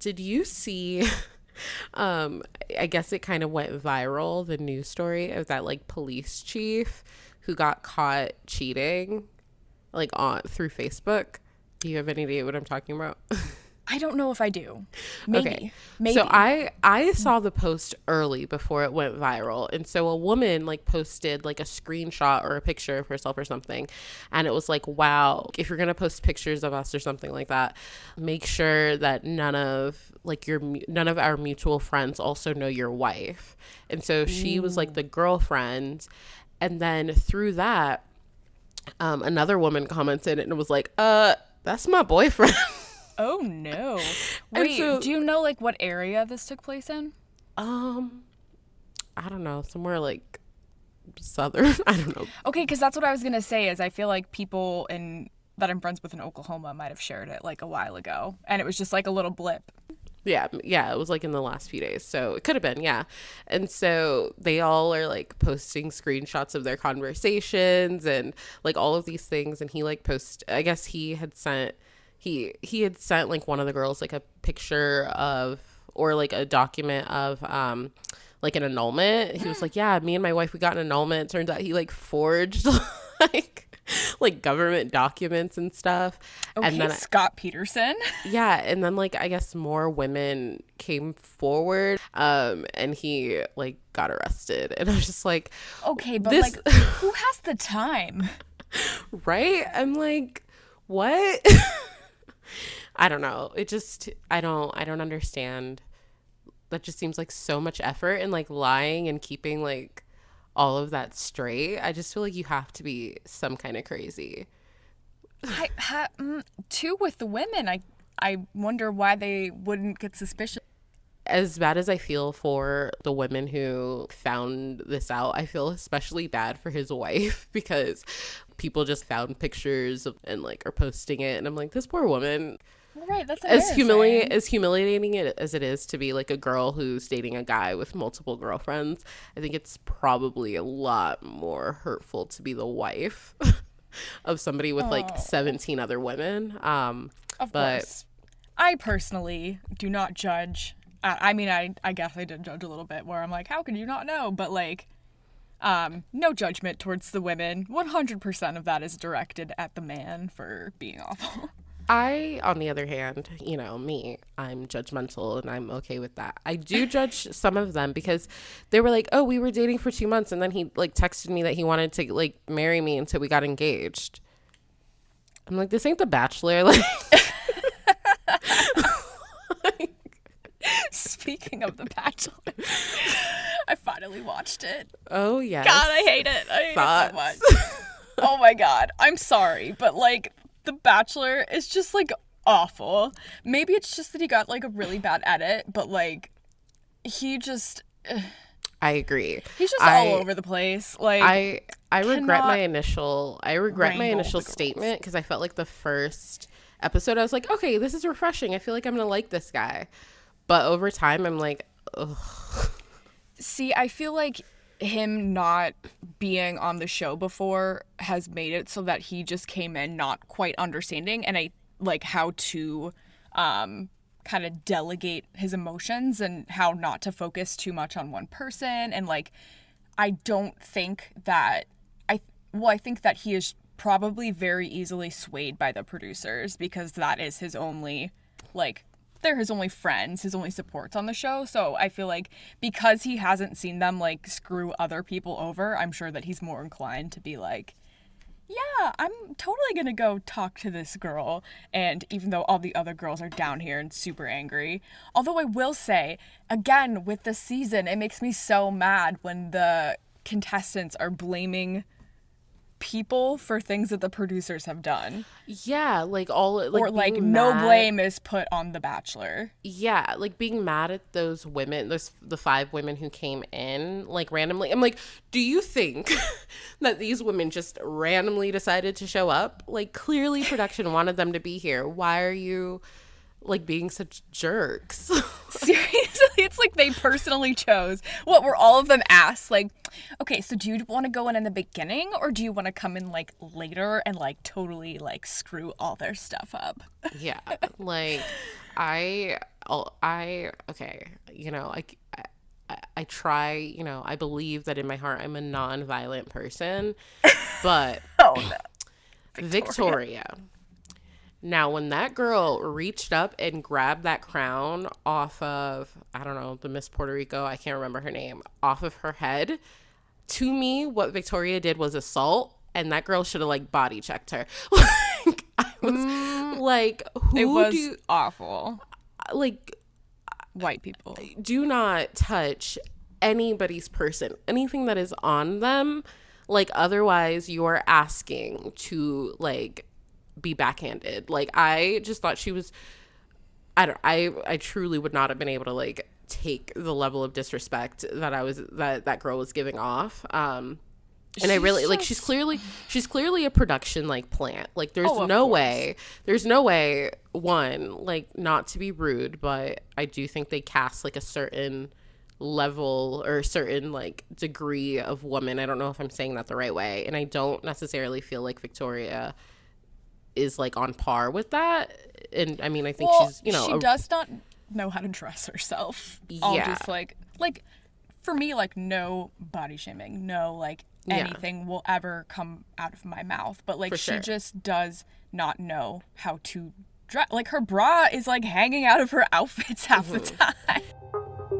Did you see um I guess it kind of went viral the news story of that like police chief who got caught cheating like on through Facebook? Do you have any idea what I'm talking about? I don't know if I do. Maybe. Okay. Maybe. So I I saw the post early before it went viral. And so a woman like posted like a screenshot or a picture of herself or something. And it was like, "Wow, if you're going to post pictures of us or something like that, make sure that none of like your none of our mutual friends also know your wife." And so she was like the girlfriend. And then through that um another woman commented and it was like, "Uh, that's my boyfriend." oh no. Wait, so- do you know like what area this took place in? Um, I don't know, somewhere like southern. I don't know. Okay, because that's what I was gonna say. Is I feel like people in that I'm friends with in Oklahoma might have shared it like a while ago, and it was just like a little blip. Yeah, yeah, it was like in the last few days, so it could have been, yeah. And so they all are like posting screenshots of their conversations and like all of these things. And he like post, I guess he had sent he he had sent like one of the girls like a picture of or like a document of um like an annulment. He was like, yeah, me and my wife we got an annulment. It Turns out he like forged like like government documents and stuff. Okay, and then Scott Peterson. yeah, and then like I guess more women came forward um and he like got arrested. And I was just like, Okay, but This- like, who has the time? right? I'm like, what? I don't know. It just I don't I don't understand. That just seems like so much effort and like lying and keeping like all of that straight. I just feel like you have to be some kind of crazy. I, ha, mm, too with the women. I I wonder why they wouldn't get suspicious. As bad as I feel for the women who found this out, I feel especially bad for his wife because people just found pictures of, and like are posting it, and I'm like, this poor woman. Right, that's As humiliating as humiliating it as it is to be like a girl who's dating a guy with multiple girlfriends, I think it's probably a lot more hurtful to be the wife of somebody with like 17 other women. Um, Of but- course. I personally do not judge. Uh, I mean, I I guess I did judge a little bit where I'm like, how could you not know? But like, um, no judgment towards the women. 100% of that is directed at the man for being awful. I, on the other hand, you know, me, I'm judgmental and I'm okay with that. I do judge some of them because they were like, oh, we were dating for two months. And then he like texted me that he wanted to like marry me until we got engaged. I'm like, this ain't The Bachelor. Like, Speaking of The Bachelor, I finally watched it. oh, yeah. God, I hate it. I hate Thoughts? it so much. oh my god. I'm sorry, but like The Bachelor is just like awful. Maybe it's just that he got like a really bad edit, but like he just I agree. he's just I- all over the place. Like I I regret my initial I regret my initial statement because I felt like the first episode I was like, okay, this is refreshing. I feel like I'm gonna like this guy, but over time I'm like, ugh. see, I feel like him not being on the show before has made it so that he just came in not quite understanding and I like how to um kind of delegate his emotions and how not to focus too much on one person and like I don't think that I well I think that he is probably very easily swayed by the producers because that is his only like they're his only friends, his only supports on the show. So I feel like because he hasn't seen them like screw other people over, I'm sure that he's more inclined to be like, yeah, I'm totally gonna go talk to this girl. And even though all the other girls are down here and super angry, although I will say, again, with the season, it makes me so mad when the contestants are blaming people for things that the producers have done. Yeah, like all like or like no mad- blame is put on the bachelor. Yeah, like being mad at those women, those the five women who came in like randomly. I'm like, do you think that these women just randomly decided to show up? Like clearly production wanted them to be here. Why are you like being such jerks? Seriously, it's like they personally chose. What were all of them asked? Like, okay, so do you want to go in in the beginning or do you want to come in like later and like totally like screw all their stuff up? yeah, like I oh, I'll- okay, you know, like I, I try, you know, I believe that in my heart I'm a non-violent person, but Oh no. Victoria. Now, when that girl reached up and grabbed that crown off of, I don't know, the Miss Puerto Rico, I can't remember her name, off of her head, to me, what Victoria did was assault, and that girl should have like body checked her. like, I was mm. like, who It was do awful. like, White people. do not touch anybody's person, anything that is on them. Like, otherwise, you are asking to, like, be backhanded. Like, I just thought she was. I don't. I I truly would not have been able to like take the level of disrespect that I was that that girl was giving off. Um, and I She's really like she's clearly she's clearly a production like plant. Like there's Oh, no course. way there's no way one like not to be rude, but I do think they cast like a certain level or a certain like degree of woman. I don't know if I'm saying that the right way, and I don't necessarily feel like Victoria is like on par with that. And I mean, I think Well, she's you know she a- does not know how to dress herself. I'll Yeah. just like like for me like no body shaming, no like Yeah. anything will ever come out of my mouth, but like For she sure. just does not know how to dress. Like her bra is like hanging out of her outfits half the Mm-hmm. time.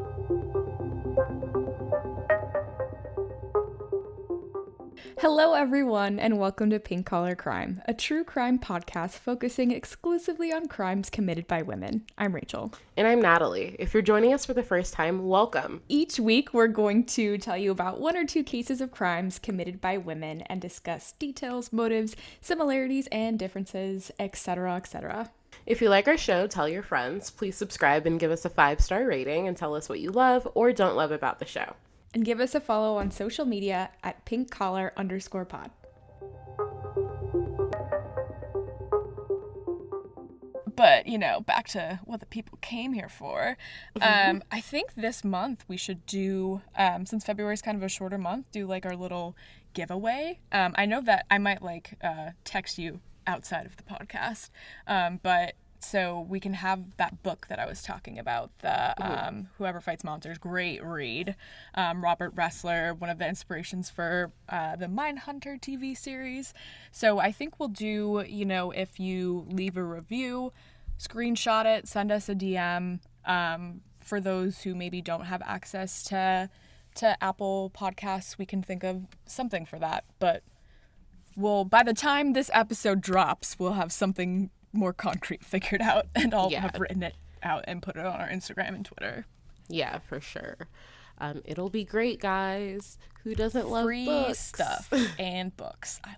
Hello, everyone, and welcome to Pink Collar Crime, a true crime podcast focusing exclusively on crimes committed by women. I'm Rachel. and I'm Natalie. If you're joining us for the first time, welcome. Each week, we're going to tell you about one or two cases of crimes committed by women and discuss details, motives, similarities, and differences, etc., etc. If you like our show, tell your friends. Please subscribe and give us a five star rating and tell us what you love or don't love about the show. And give us a follow on social media at pink collar underscore pod. But you know, back to what the people came here for. Um, I think this month we should do, um, since February is kind of a shorter month, do like our little giveaway. Um, I know that I might like uh, text you outside of the podcast, um, but so we can have that book that I was talking about, the um, Whoever Fights Monsters, great read. Um, Robert Ressler, one of the inspirations for uh, the Mindhunter TV series. So I think we'll do, you know, if you leave a review, screenshot it, send us a DM. Um, for those who maybe don't have access to to Apple Podcasts, we can think of something for that. But we'll by the time this episode drops, we'll have something more concrete figured out, and I'll Yeah. have written it out and put it on our Instagram and Twitter. Yeah, for sure. Um, it'll be great, guys. Who doesn't love Free books? stuff and books. I love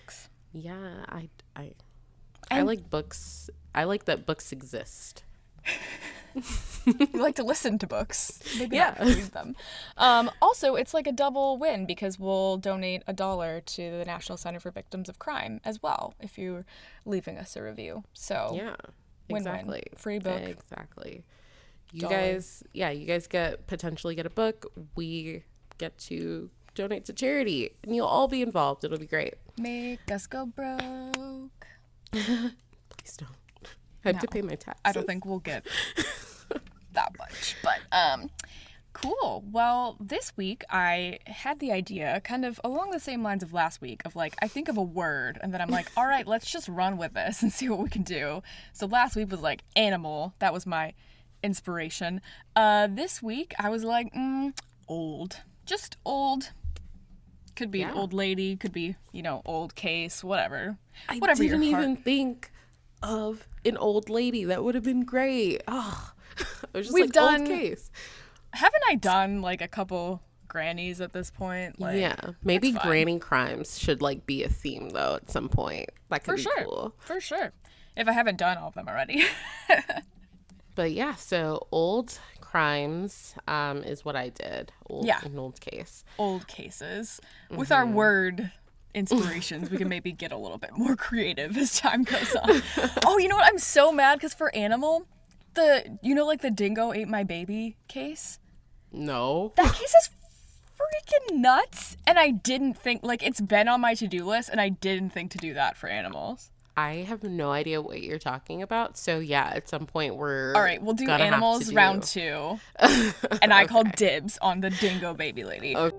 books. Yeah, I, I, I like books. I like that books exist. you like to listen to books. Maybe Yeah. not read them. Um, also, it's like a double win because we'll donate a dollar to the National Center for Victims of Crime as well if you're leaving us a review. So Yeah, Win-win. exactly. Free book. Exactly. You Dollar. guys, yeah, you guys get potentially get a book. We get to donate to charity, and you'll all be involved. It'll be great. make us go broke. Please don't. I have to pay my taxes. I don't think we'll get that much, but um, cool. Well, this week I had the idea, kind of along the same lines of last week, of like I think of a word, and then I'm like, all right, let's just run with this and see what we can do. So last week was like animal. That was my inspiration. Uh, this week I was like, mm, old, just old. Could be an old lady, could be you know old case, whatever. I whatever didn't even think of an old lady. That would have been great. Oh, I was just We've like done- old case. Haven't I done like a couple grannies at this point. Like, yeah, maybe granny crimes should like be a theme though at some point. That could for be sure, cool. for sure. If I haven't done all of them already. But yeah, so old crimes um, is what I did. Old, Yeah. an old case. Old cases. With our word inspirations, we can maybe get a little bit more creative as time goes on. oh, you know what? I'm so mad because for animal, the you know like the dingo ate my baby case. No. That case is freaking nuts, and I didn't think like it's been on my to do list, and I didn't think to do that for animals. I have no idea what you're talking about. So yeah, at some point we're All right, we'll do gonna have to animals do- round two, and I call dibs on the dingo baby lady. Okay.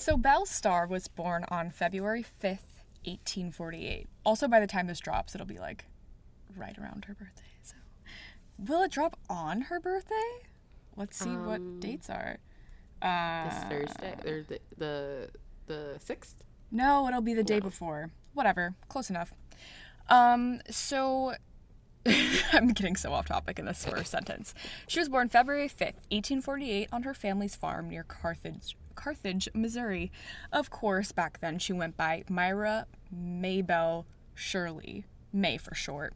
So Belle Starr was born on February 5th, 1848. Also, by the time this drops, it'll be like right around her birthday. So, will it drop on her birthday? Let's see Um, what dates are. this Uh, Thursday or the the the sixth. No, it'll be the day before. Whatever, close enough. Um, so I'm getting so off topic in this first sentence. She was born February 5th, 1848, on her family's farm near Carthage, Carthage, Missouri. Of course, back then she went by Myra Maybelle Shirley, May for short.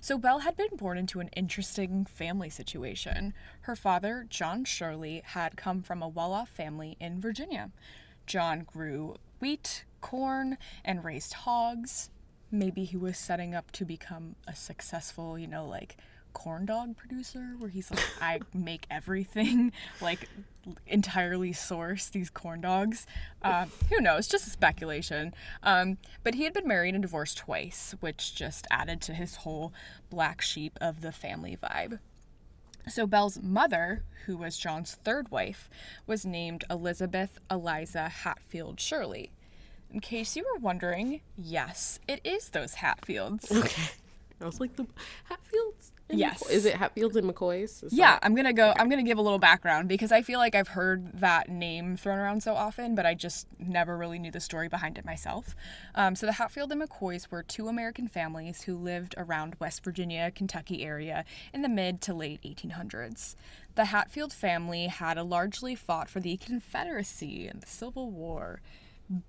So Belle had been born into an interesting family situation. Her father, John Shirley, had come from a well-off family in Virginia. John grew wheat, corn, and raised hogs. Maybe he was setting up to become a successful, you know, like corn dog producer where he's like, I make everything, like entirely source these corn dogs. Uh, who knows? Just a speculation. Um, but he had been married and divorced twice, which just added to his whole black sheep of the family vibe. So Belle's mother, who was John's third wife, was named Elizabeth Eliza Hatfield Shirley. In case you were wondering, yes, it is those Hatfields. Okay. I was like the Hatfields. Yes. McCoy- Is it Hatfields and McCoys? Is Yeah, that- I'm gonna go. I'm gonna give a little background because I feel like I've heard that name thrown around so often, but I just never really knew the story behind it myself. Um, so the Hatfield and McCoys were two American families who lived around West Virginia, Kentucky area in the mid to late 1800s. The Hatfield family had largely fought for the Confederacy in the Civil War.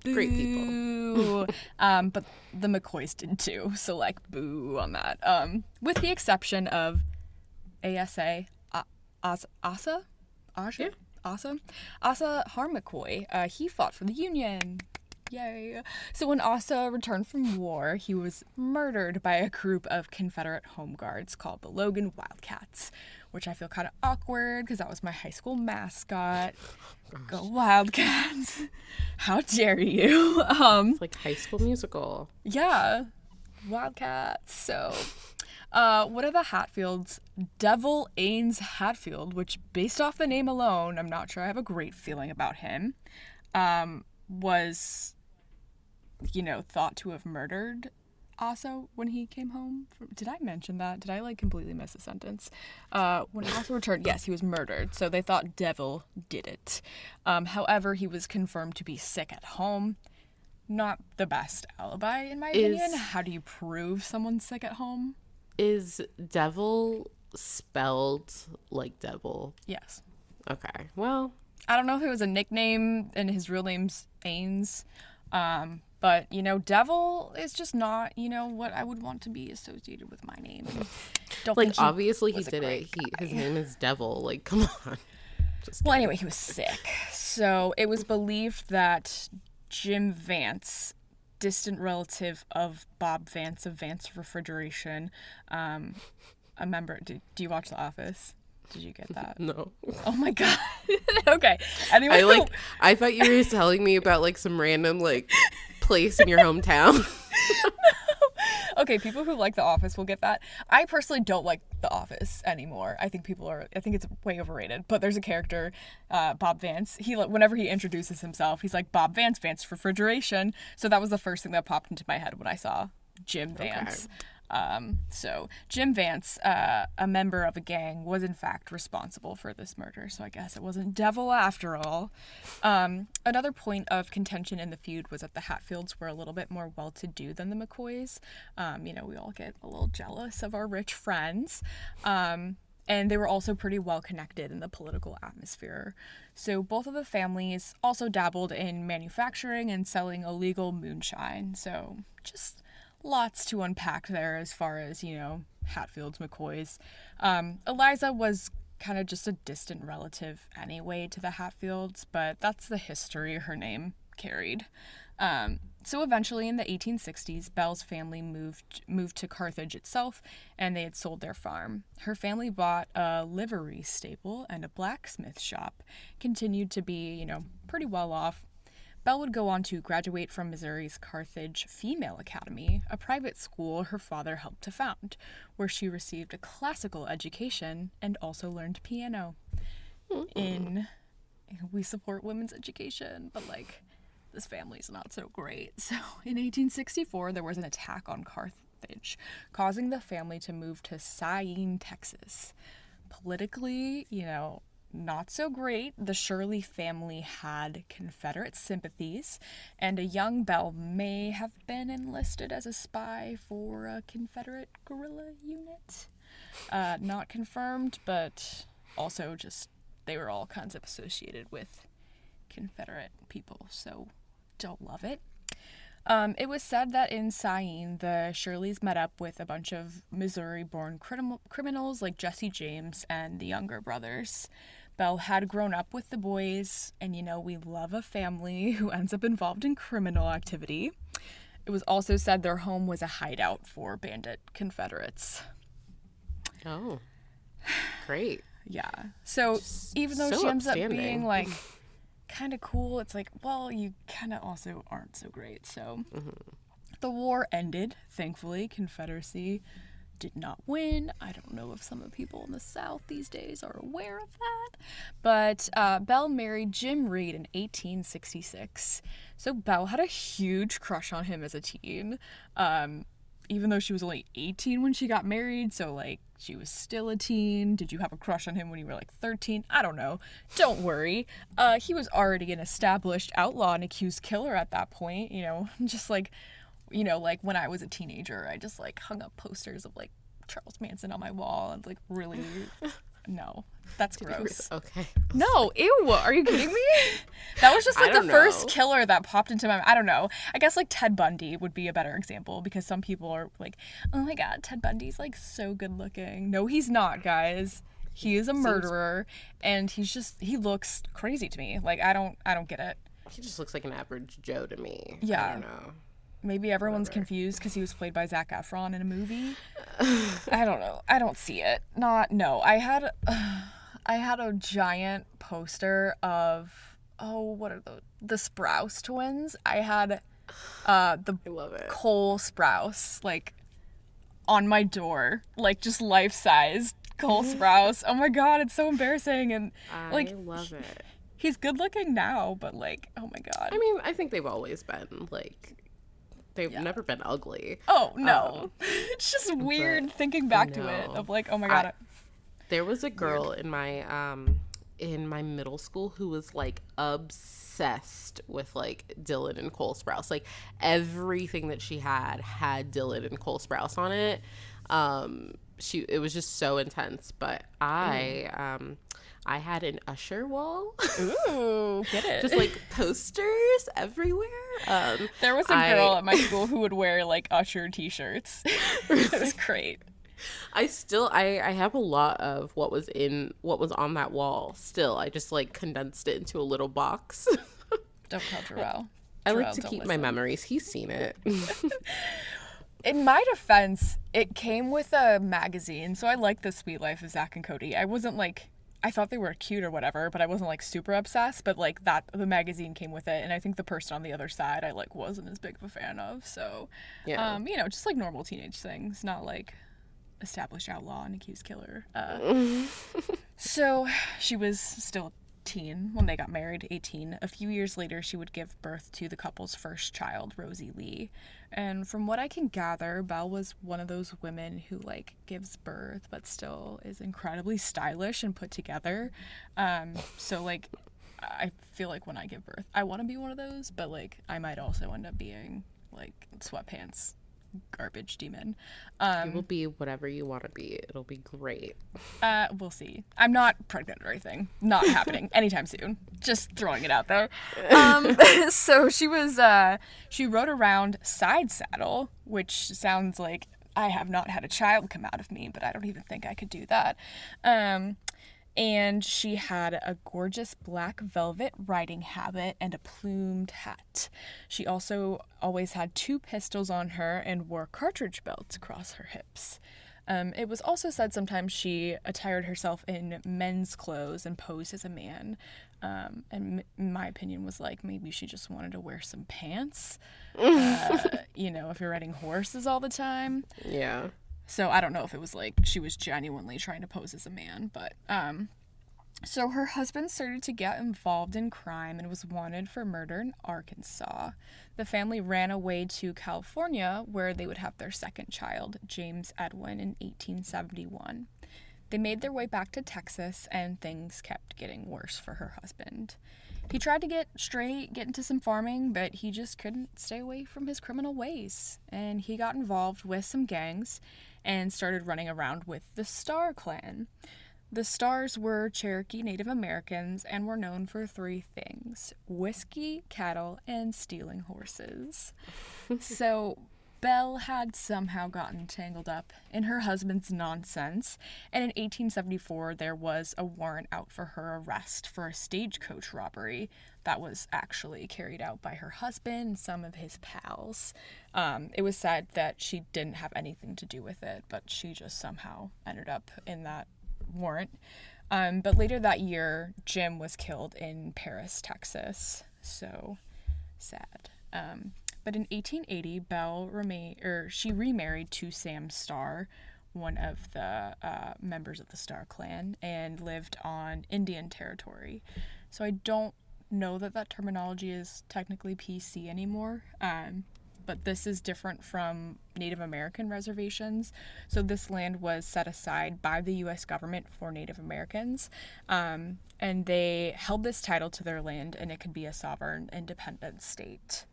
Great people. Um, but the McCoys did too, so like boo on that. Um, with the exception of ASA, Asa, Asa, Asa, Asa, Asa Harm McCoy. Uh, he fought for the Union. Yay. So when Asa returned from war, he was murdered by a group of Confederate home guards called the Logan Wildcats, which I feel kind of awkward because that was my high school mascot. Go Wildcats. How dare you? Um, It's like High School Musical. yeah, Wildcats. So, uh, what are the Hatfields? Devil Anse Hatfield, which, based off the name alone, I'm not sure I have a great feeling about him, um, was, you know, thought to have murdered Asa when he came home. From, did I mention that? Did I like completely miss a sentence? Uh, when also returned, yes, he was murdered. So they thought Devil did it. Um, however, he was confirmed to be sick at home not the best alibi in my opinion. How do you prove someone's sick at home? Is devil spelled like devil? Yes. Okay. Well, I don't know if it was a nickname and his real name's Anse. Um, but you know, devil is just not, you know, what I would want to be associated with my name. Don't like think he obviously he did it. He his name is Devil. Like, come on. Just Well, anyway, he was sick. So it was believed that Jim Vance, distant relative of Bob Vance of Vance Refrigeration, um, a member. Do, do you watch The Office? Did you get that? no. Oh my god. okay. Anyway, I like. I thought you were telling me about like some random like place in your hometown. okay, people who like The Office will get that. I personally don't like The Office anymore. I think people are. I think it's way overrated. But there's a character, uh, Bob Vance. He whenever he introduces himself, he's like Bob Vance, Vance Refrigeration. So that was the first thing that popped into my head when I saw Jim Vance. Um, so Jim Vance, uh, a member of a gang, was in fact responsible for this murder. So I guess it wasn't devil after all. Um, another point of contention in the feud was that the Hatfields were a little bit more well-to-do than the McCoys. Um, you know, we all get a little jealous of our rich friends. Um, and they were also pretty well connected in the political atmosphere. So both of the families also dabbled in manufacturing and selling illegal moonshine. So just lots to unpack there as far as, you know, Hatfields, McCoys. Um, Eliza was kind of just a distant relative anyway to the Hatfields, but that's the history her name carried. Um, so eventually, in the 1860s, Belle's family moved moved to Carthage itself, and they had sold their farm. Her family bought a livery stable and a blacksmith shop. Continued to be, you know, pretty well off. Belle would go on to graduate from Missouri's Carthage Female Academy, a private school her father helped to found, where she received a classical education and also learned piano. In mm-hmm. we support women's education, but like this family's not so great. So in 1864, there was an attack on Carthage, causing the family to move to Scyene, Texas. Politically, you know, not so great. The Shirley family had Confederate sympathies, and a young Belle may have been enlisted as a spy for a Confederate guerrilla unit. Uh, not confirmed, but also just they were all kinds of associated with Confederate people, so don't love it. Um, it was said that in Scyene, the Shirleys met up with a bunch of Missouri born criminal- criminals like Jesse James and the Younger brothers. Belle had grown up with the boys, and you know, we love a family who ends up involved in criminal activity. It was also said their home was a hideout for bandit Confederates. Oh, great. Yeah. So even though so she ends up being like kind of cool, it's like, well, you kind of also aren't so great. So mm-hmm. the war ended, thankfully. Confederacy did not win. I don't know if some of the people in the South these days are aware of that. But uh, Belle married Jim Reed in 1866. So Belle had a huge crush on him as a teen. Um, even though she was only 18 when she got married, so like she was still a teen. Did you have a crush on him when you were like 13? I don't know. Don't worry. Uh, he was already an established outlaw and accused killer at that point, you know, just like, you know, like when I was a teenager, I just like hung up posters of like Charles Manson on my wall and like really, no, that's gross. Okay. No, ew. Are you kidding me? That was just like the don't first killer that popped into my I don't know. I guess like Ted Bundy would be a better example because some people are like, "Oh my god, Ted Bundy's like so good looking." No, he's not, guys. He is a murderer and he's just he looks crazy to me. Like I don't I don't get it. He just looks like an average Joe to me. Yeah. I don't know. Maybe everyone's confused because he was played by Zac Efron in a movie. I don't know. I don't see it. Not no. I had I had a giant poster of oh what are the the Sprouse twins. I had uh the I love it. Cole Sprouse like on my door, like just life size Cole Sprouse. Oh my god, it's so embarrassing and like I love it. he's good looking now, but like oh my god. I mean, I think they've always been like they've never been ugly. Oh no. it's just weird thinking back to it of like, oh my god. There was a girl in my um in my middle school who was like obsessed with like Dylan and Cole Sprouse. Like everything that she had had Dylan and Cole Sprouse on it. Um she it was just so intense, but I um I had an Usher wall. Ooh, get it. just like posters everywhere. Um there was a I- girl at my school who would wear like Usher t-shirts. it was great. I still I I have a lot of what was in what was on that wall still. I just like condensed it into a little box. Don't tell Jarrell. I like to keep my memories. He's seen it. In my defense, it came with a magazine, so I like the Suite Life of Zack and Cody. I wasn't like I thought they were cute or whatever, but I wasn't like super obsessed. But like that, the magazine came with it, and I think the person on the other side I like wasn't as big of a fan of. So, Yeah. um, you know, just like normal teenage things, not like established outlaw and accused killer. Uh, so she was still a teen when they got married, 18. A few years later, she would give birth to the couple's first child, Rosie Lee. And from what I can gather, Belle was one of those women who like gives birth but still is incredibly stylish and put together. Um, so like I feel like when I give birth, I want to be one of those, but like I might also end up being like sweatpants garbage demon. You Um, will be whatever you want to be. It'll be great. uh, we'll see. I'm not pregnant or anything. Not happening anytime soon. Just throwing it out there. Um, so she was, uh, she rode around side saddle, which sounds like I have not had a child come out of me, but I don't even think I could do that. Um, and she had a gorgeous black velvet riding habit and a plumed hat. She also always had two pistols on her and wore cartridge belts across her hips. Um, it was also said sometimes she attired herself in men's clothes and posed as a man. Um, and m- my opinion was like maybe she just wanted to wear some pants. uh, you know, if you're riding horses all the time. Yeah. So I don't know if it was like she was genuinely trying to pose as a man, but um so her husband started to get involved in crime and was wanted for murder in Arkansas. The family ran away to California where they would have their second child, James Edwin, in 1871. They made their way back to Texas and things kept getting worse for her husband. He tried to get straight, get into some farming, but he just couldn't stay away from his criminal ways. And he got involved with some gangs and started running around with the Starr Clan. The Starrs were Cherokee Native Americans and were known for three things whiskey, cattle, and stealing horses. so, Belle had somehow gotten tangled up in her husband's nonsense, and in 1874 there was a warrant out for her arrest for a stagecoach robbery that was actually carried out by her husband and some of his pals. Um, it was said that she didn't have anything to do with it, but she just somehow ended up in that warrant. Um, but later that year, Jim was killed in Paris, Texas. So sad. Um, but in 1880, Belle remained, or she remarried to Sam Starr, one of the uh, members of the Starr clan, and lived on Indian territory. So I don't know that that terminology is technically PC anymore. Um, but this is different from Native American reservations. So this land was set aside by the U.S. government for Native Americans, um, and they held this title to their land, and it could be a sovereign, independent state.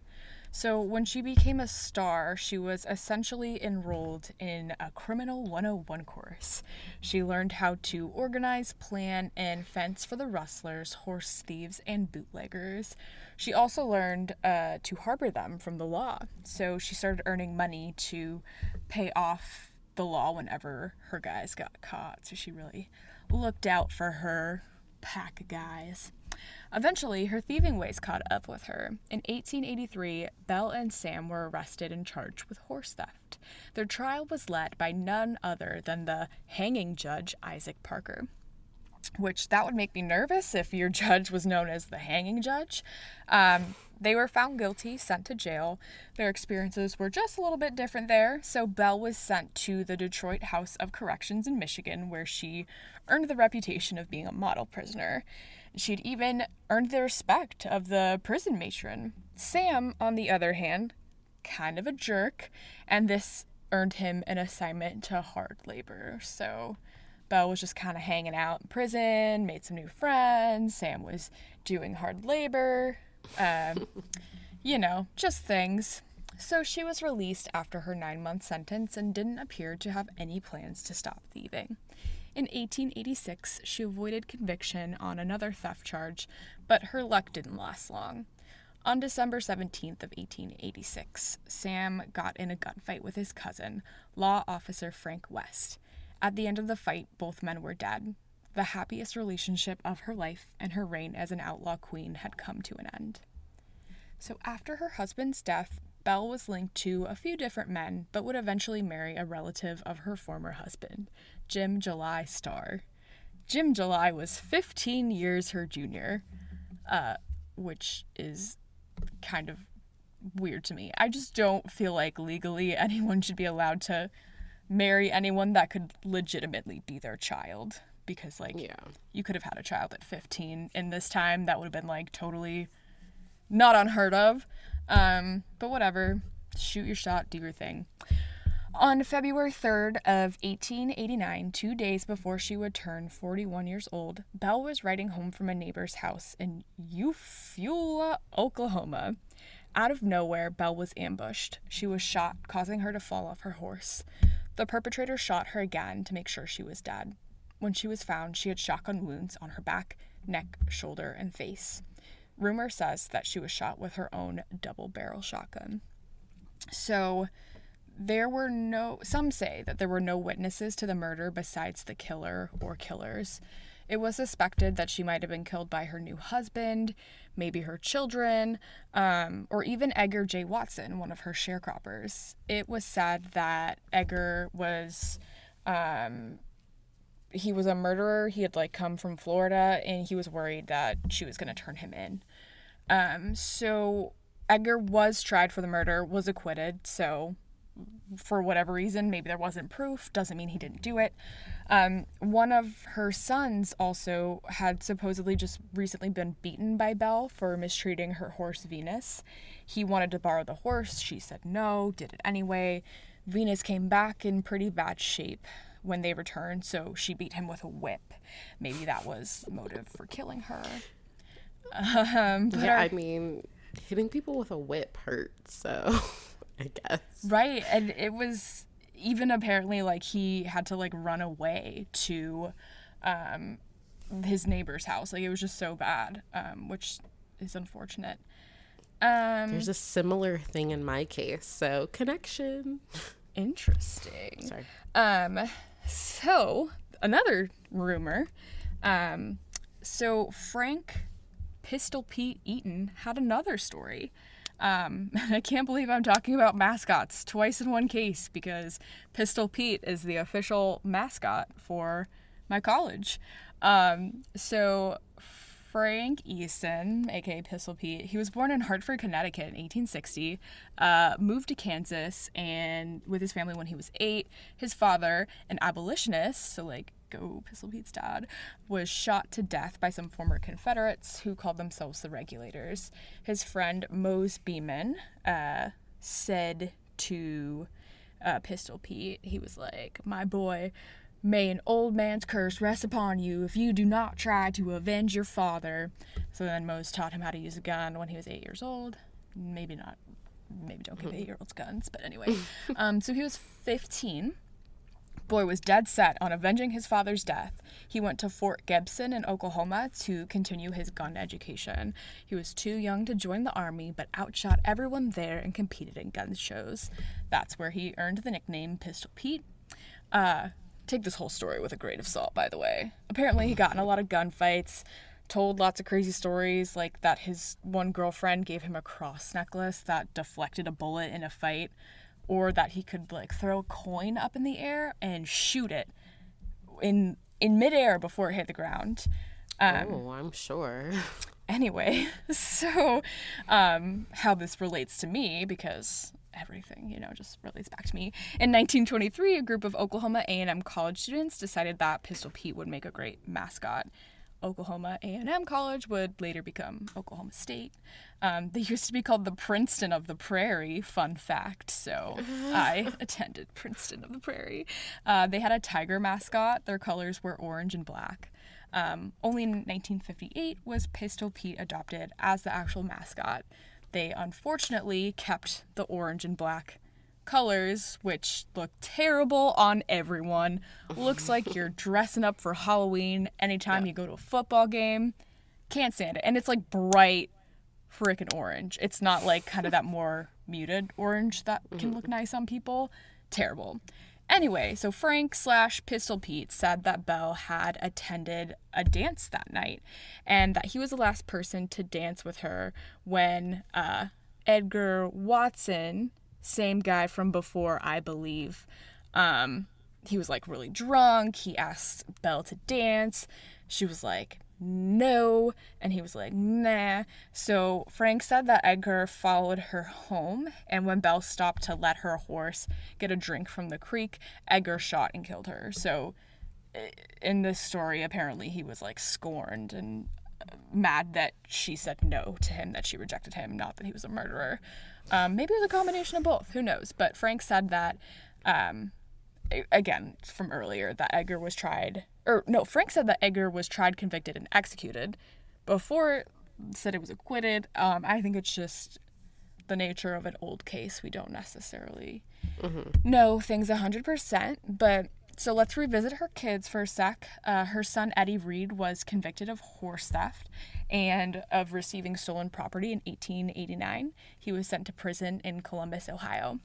So when she became a Starr, she was essentially enrolled in a Criminal 101 course. She learned how to organize, plan, and fence for the rustlers, horse thieves, and bootleggers. She also learned uh, to harbor them from the law. So she started earning money to pay off the law whenever her guys got caught. So she really looked out for her pack of guys. Eventually, her thieving ways caught up with her. In 1883, Belle and Sam were arrested and charged with horse theft. Their trial was led by none other than the hanging judge, Isaac Parker. Which that would make me nervous if your judge was known as the hanging judge. Um, they were found guilty, sent to jail. Their experiences were just a little bit different there. So Belle was sent to the Detroit House of Corrections in Michigan, where she earned the reputation of being a model prisoner. She'd even earned the respect of the prison matron. Sam, on the other hand, kind of a jerk, and this earned him an assignment to hard labor. So Belle was just kind of hanging out in prison, made some new friends. Sam was doing hard labor. Um, you know, just things. So she was released after her nine month sentence and didn't appear to have any plans to stop thieving. In 1886, she avoided conviction on another theft charge, but her luck didn't last long. On December 17th of 1886, Sam got in a gunfight with his cousin, law officer Frank West. At the end of the fight, both men were dead. The happiest relationship of her life and her reign as an outlaw queen had come to an end. So after her husband's death, Belle was linked to a few different men, but would eventually marry a relative of her former husband, Jim July Starr. Jim July was 15 years her junior, uh, which is kind of weird to me. I just don't feel like legally anyone should be allowed to marry anyone that could legitimately be their child because like Yeah. you could have had a child at 15 in this time that would have been like totally not unheard of um but whatever shoot your shot do your thing on February 3rd of 1889, two days before she would turn 41 years old, Belle was riding home from a neighbor's house in Eufaula, Oklahoma. Out of nowhere, Belle was ambushed. She was shot, causing her to fall off her horse. The perpetrator shot her again to make sure she was dead. When she was found, she had shotgun wounds on her back, neck, shoulder, and face. Rumor says that she was shot with her own double barrel shotgun. So, there were no, some say that there were no witnesses to the murder besides the killer or killers. It was suspected that she might have been killed by her new husband, maybe her children, um, or even Edgar J. Watson, one of her sharecroppers. It was said that Edgar was. Um, he was a murderer. He had like come from Florida and he was worried that she was going to turn him in. Um, so Edgar was tried for the murder, was acquitted. So for whatever reason, maybe there wasn't proof, doesn't mean he didn't do it. Um, one of her sons also had supposedly just recently been beaten by Belle for mistreating her horse Venus. He wanted to borrow the horse, she said no, did it anyway. Venus came back in pretty bad shape when they returned, so she beat him with a whip. Maybe that was motive for killing her. Um, yeah, our, I mean, hitting people with a whip hurts, so I guess. Right, and it was even apparently like he had to like run away to um his neighbor's house. Like it was just so bad, um, which is unfortunate. Um, There's a similar thing in my case, so connection. Interesting. Sorry. Um, so another rumor. Um, so Frank Pistol Pete Eaton had another story. Um, I can't believe I'm talking about mascots twice in one case because Pistol Pete is the official mascot for my college. Um, so Frank Eaton, aka Pistol Pete, he was born in Hartford, Connecticut in 1860, uh, moved to Kansas and with his family when he was eight. His father, an abolitionist, so like go Pistol Pete's dad, was shot to death by some former Confederates who called themselves the Regulators. His friend Mose Beeman uh, said to uh, Pistol Pete, he was like, My boy, may an old man's curse rest upon you if you do not try to avenge your father. So then Mose taught him how to use a gun when he was eight years old. Maybe not, maybe don't give eight year olds guns, but anyway. um, so he was 15 Boy was dead set on avenging his father's death. He went to Fort Gibson in Oklahoma to continue his gun education. He was too young to join the army, but outshot everyone there and competed in gun shows. That's where he earned the nickname Pistol Pete. Uh, take this whole story with a grain of salt, by the way. Apparently, he got in a lot of gunfights, told lots of crazy stories, like that his one girlfriend gave him a cross necklace that deflected a bullet in a fight or that he could like throw a coin up in the air and shoot it in in midair before it hit the ground. Um, oh, I'm sure. Anyway, so um, how this relates to me because everything you know just relates back to me. In 1923, a group of Oklahoma A&M college students decided that Pistol Pete would make a great mascot. Oklahoma A&M College would later become Oklahoma State. Um, they used to be called the Princeton of the Prairie. Fun fact. So I attended Princeton of the Prairie. Uh, they had a tiger mascot. Their colors were orange and black. Um, only in 1958 was Pistol Pete adopted as the actual mascot. They unfortunately kept the orange and black colors, which look terrible on everyone. Looks like you're dressing up for Halloween anytime yeah. you go to a football game. Can't stand it. And it's like bright freaking orange. It's not like kind of that more muted orange that can look nice on people. Terrible. Anyway, so Frank slash Pistol Pete said that Belle had attended a dance that night and that he was the last person to dance with her when uh, Edgar Watson, same guy from before, I believe. Um, he was like really drunk. He asked Belle to dance. She was like, no. And he was like, nah. So Frank said that Edgar followed her home. And when Belle stopped to let her horse get a drink from the creek, Edgar shot and killed her. So in this story, apparently he was like scorned and mad that she said no to him, that she rejected him, not that he was a murderer. Um, maybe it was a combination of both. Who knows? But Frank said that, um, again, from earlier, that Edgar was tried, or no, Frank said that Edgar was tried, convicted, and executed. Before said it was acquitted. Um, I think it's just the nature of an old case, we don't necessarily know things a 100%. But so let's revisit her kids for a sec. Uh, her son, Eddie Reed, was convicted of horse theft and of receiving stolen property in 1889. He was sent to prison in Columbus, Ohio.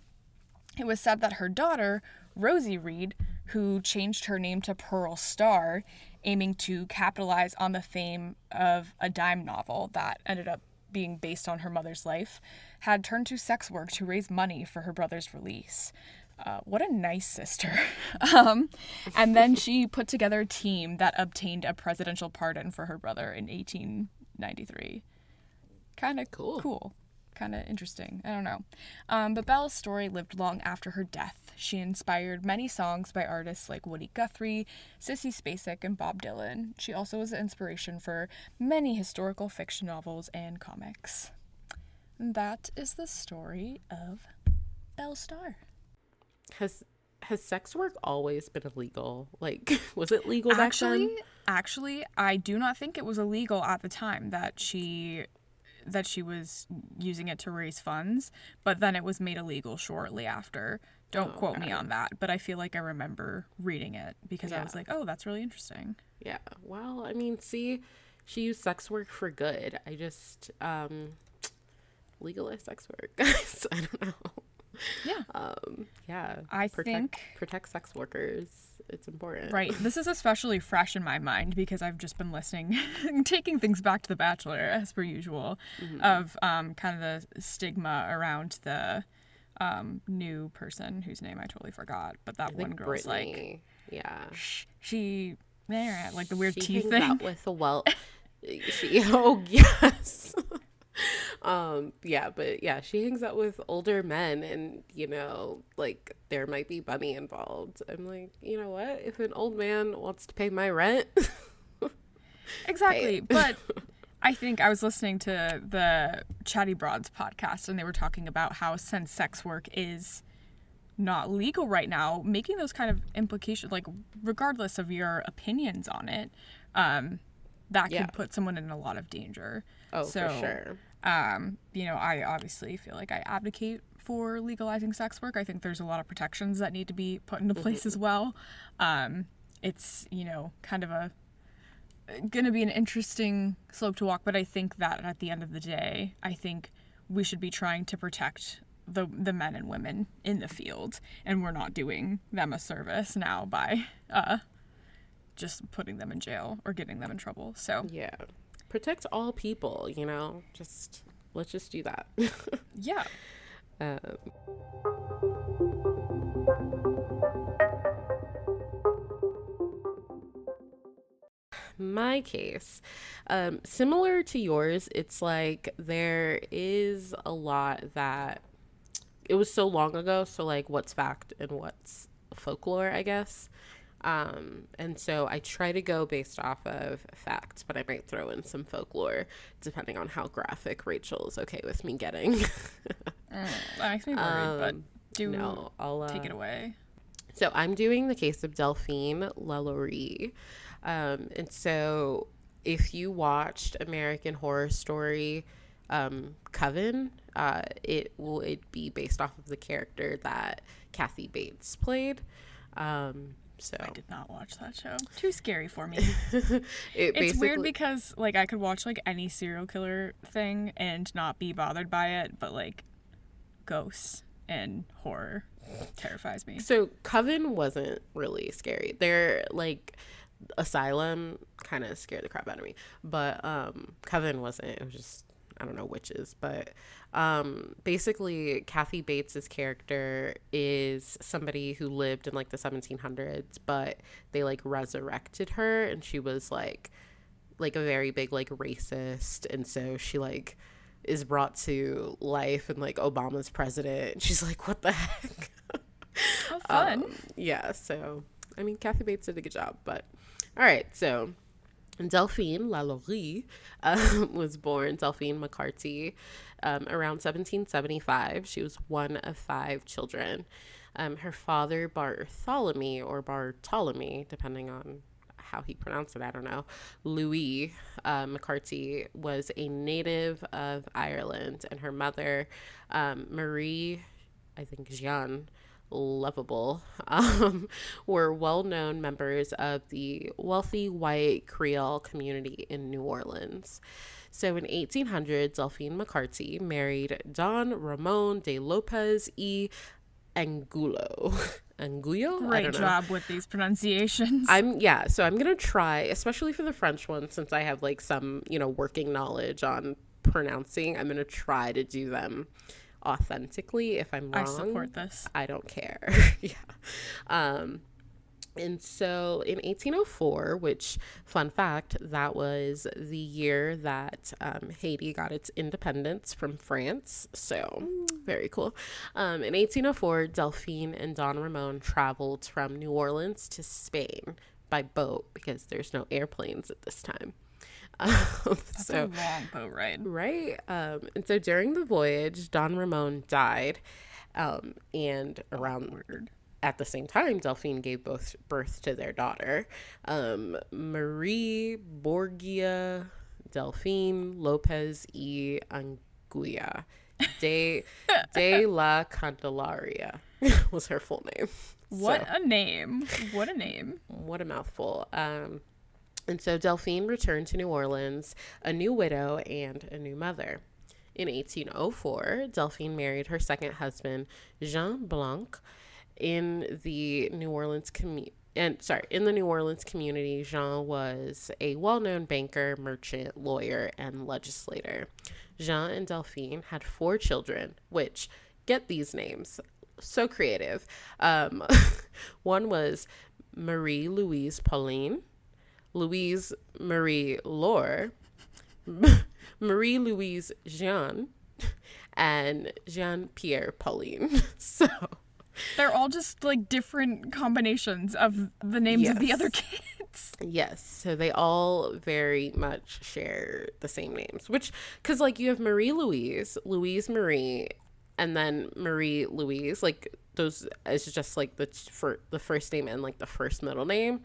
It was said that her daughter, Rosie Reed, who changed her name to Pearl Starr, aiming to capitalize on the fame of a dime novel that ended up being based on her mother's life, had turned to sex work to raise money for her brother's release. Uh, what a nice sister. um, and then she put together a team that obtained a presidential pardon for her brother in 1893. Kind of Cool. Cool. Kind of interesting. I don't know. Um, but Belle's story lived long after her death. She inspired many songs by artists like Woody Guthrie, Sissy Spacek, and Bob Dylan. She also was the inspiration for many historical fiction novels and comics. And that is the story of Belle Starr. Has has sex work always been illegal? Like, was it legal back actually then? actually i do not think it was illegal at the time that she that she was using it to raise funds but then it was made illegal shortly after don't Oh, quote me on that but i feel like i remember reading it because i was like oh that's really interesting Yeah. Well, I mean, see, she used sex work for good. I just um legalize sex work, guys. I don't know. Yeah Um, yeah. I protect, think- protect sex workers. It's important. right this is especially fresh in my mind because i've just been listening taking things back to the bachelor as per usual Mm-hmm. of um, kind of the stigma around the um, new person whose name i totally forgot but that one girl's like yeah. sh- she there like the weird she teeth thing with the well. she oh yes. Um yeah, but yeah, she hangs out with older men, and you know, like there might be money involved. I'm like, you know what? If an old man wants to pay my rent, exactly but i think i was listening to the chatty broads podcast and they were talking about how since sex work is not legal right now making those kind of implications like regardless of your opinions on it um that Yeah. could put someone in a lot of danger oh So, for sure. um, you know, I obviously feel like I advocate for legalizing sex work. I think there's a lot of protections that need to be put into place as well. Um, it's, you know, kind of a going to be an interesting slope to walk, but I think that at the end of the day, I think we should be trying to protect the the men and women in the field, and we're not doing them a service now by uh, just putting them in jail or getting them in trouble. So Yeah, protect all people. You know, just let's just do that. yeah, um, my case um similar to yours it's like there is a lot that it was so long ago so like what's fact and what's folklore i guess um and so i try to go based off of facts but i might throw in some folklore depending on how graphic rachel is okay with me getting that makes me worried, but Um, do no i'll uh, take it away. so I'm doing the case of Delphine Lalaurie. Um, and so if you watched American Horror Story um, Coven, uh, it will it be based off of the character that Kathy Bates played. Um, so I did not watch that show. Too scary for me. it it's weird because like I could watch like any serial killer thing and not be bothered by it, but like ghosts and horror terrifies me. So Coven wasn't really scary. They're like Asylum kind of scared the crap out of me, but um Coven wasn't. It was just I don't know witches, but um basically Kathy Bates's character is somebody who lived in like the 1700s, but they like resurrected her and she was like like a very big like racist and so she like is brought to life and like Obama's president and she's like what the heck Oh, fun. um, yeah, so I mean, Kathy Bates did a good job, but all right. So Delphine Lalaurie um, was born Delphine McCarty um, around 1775. She was one of five children. Um, her father Bartholomew or Bartholomew, depending on how he pronounced it, I don't know. Louis uh, McCarthy was a native of Ireland, and her mother, um, Marie, I think Jean, lovable, um, were well known members of the wealthy white Creole community in New Orleans. So in 1800, Delphine McCarty married Don Ramon de Lopez y Angulo. Angulo? Great job with these pronunciations. I'm yeah, so I'm gonna try, especially for the French one, since I have like some, you know, working knowledge on pronouncing. I'm gonna try to do them authentically. If I'm wrong, I support this. I don't care. yeah. Um, and so in 1804, which, fun fact, that was the year that um, Haiti got its independence from France. So, very cool. Um, in 1804, Delphine and Don Ramon traveled from New Orleans to Spain by boat because there's no airplanes at this time. Um, That's so, a long boat ride. Right. Um, and so during the voyage, Don Ramon died. Um, and around at the same time, Delphine gave both birth to their daughter, um, Marie Borgia Delphine Lopez y Angulo de, de la Candelaria was her full name. What So- a name. What a name. what a mouthful. Um, and so Delphine returned to New Orleans, a new widow and a new mother. In 1804, Delphine married her second husband, Jean Blanc, in the New Orleans community. And sorry, in the New Orleans community, Jean was a well known banker, merchant, lawyer, and legislator. Jean and Delphine had four children, which, get these names, so creative. Um, one was Marie Louise Pauline, Louise Marie Laure, Marie Louise Jean, and Jean Pierre Pauline. So, They're all just like different combinations of the names of the other kids. yes, so they all very much share the same names, which, because like you have Marie Louise, Louise Marie, and then Marie Louise, like those is just like the for the first name and like the first middle name.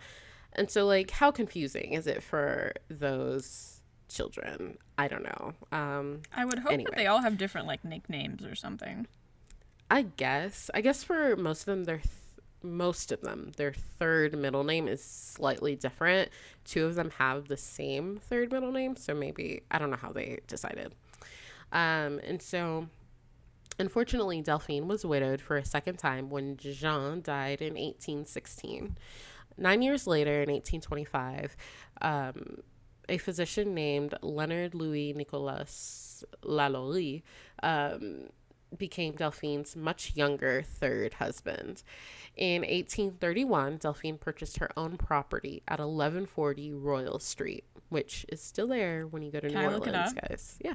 And so like how confusing is it for those children? I don't know. Um I would hope Anyway. that they all have different like nicknames or something. I guess. I guess for most of them, their th- most of them, their third middle name is slightly different. Two of them have the same third middle name, so maybe I don't know how they decided. Um, and so, unfortunately, Delphine was widowed for a second time when Jean died in 1816. Nine years later, in 1825, um, a physician named Leonard Louis Nicolas Lalaurie um, became Delphine's much younger third husband. In 1831, Delphine purchased her own property at 1140 Royal Street, which is still there when you go to Can New I look it Orleans, guys. Yeah.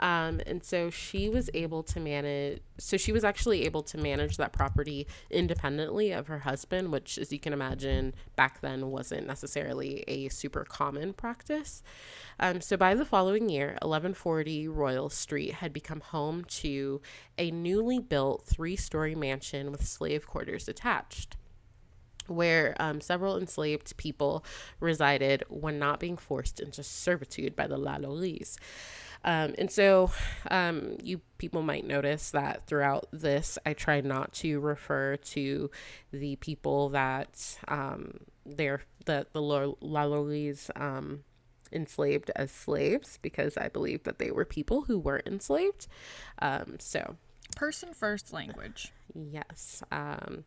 Um, and so she was able to manage, so she was actually able to manage that property independently of her husband, which, as you can imagine, back then wasn't necessarily a super common practice. Um, so by the following year, 1140 Royal Street had become home to a newly built three story mansion with slave quarters attached where um, several enslaved people resided when not being forced into servitude by the Lalauries. Um, and so um, you people might notice that throughout this, I try not to refer to the people that um, they're the the La- Lalauries um, enslaved as slaves because I believe that they were people who weren't enslaved. Um, so Person first language. Yes. Um,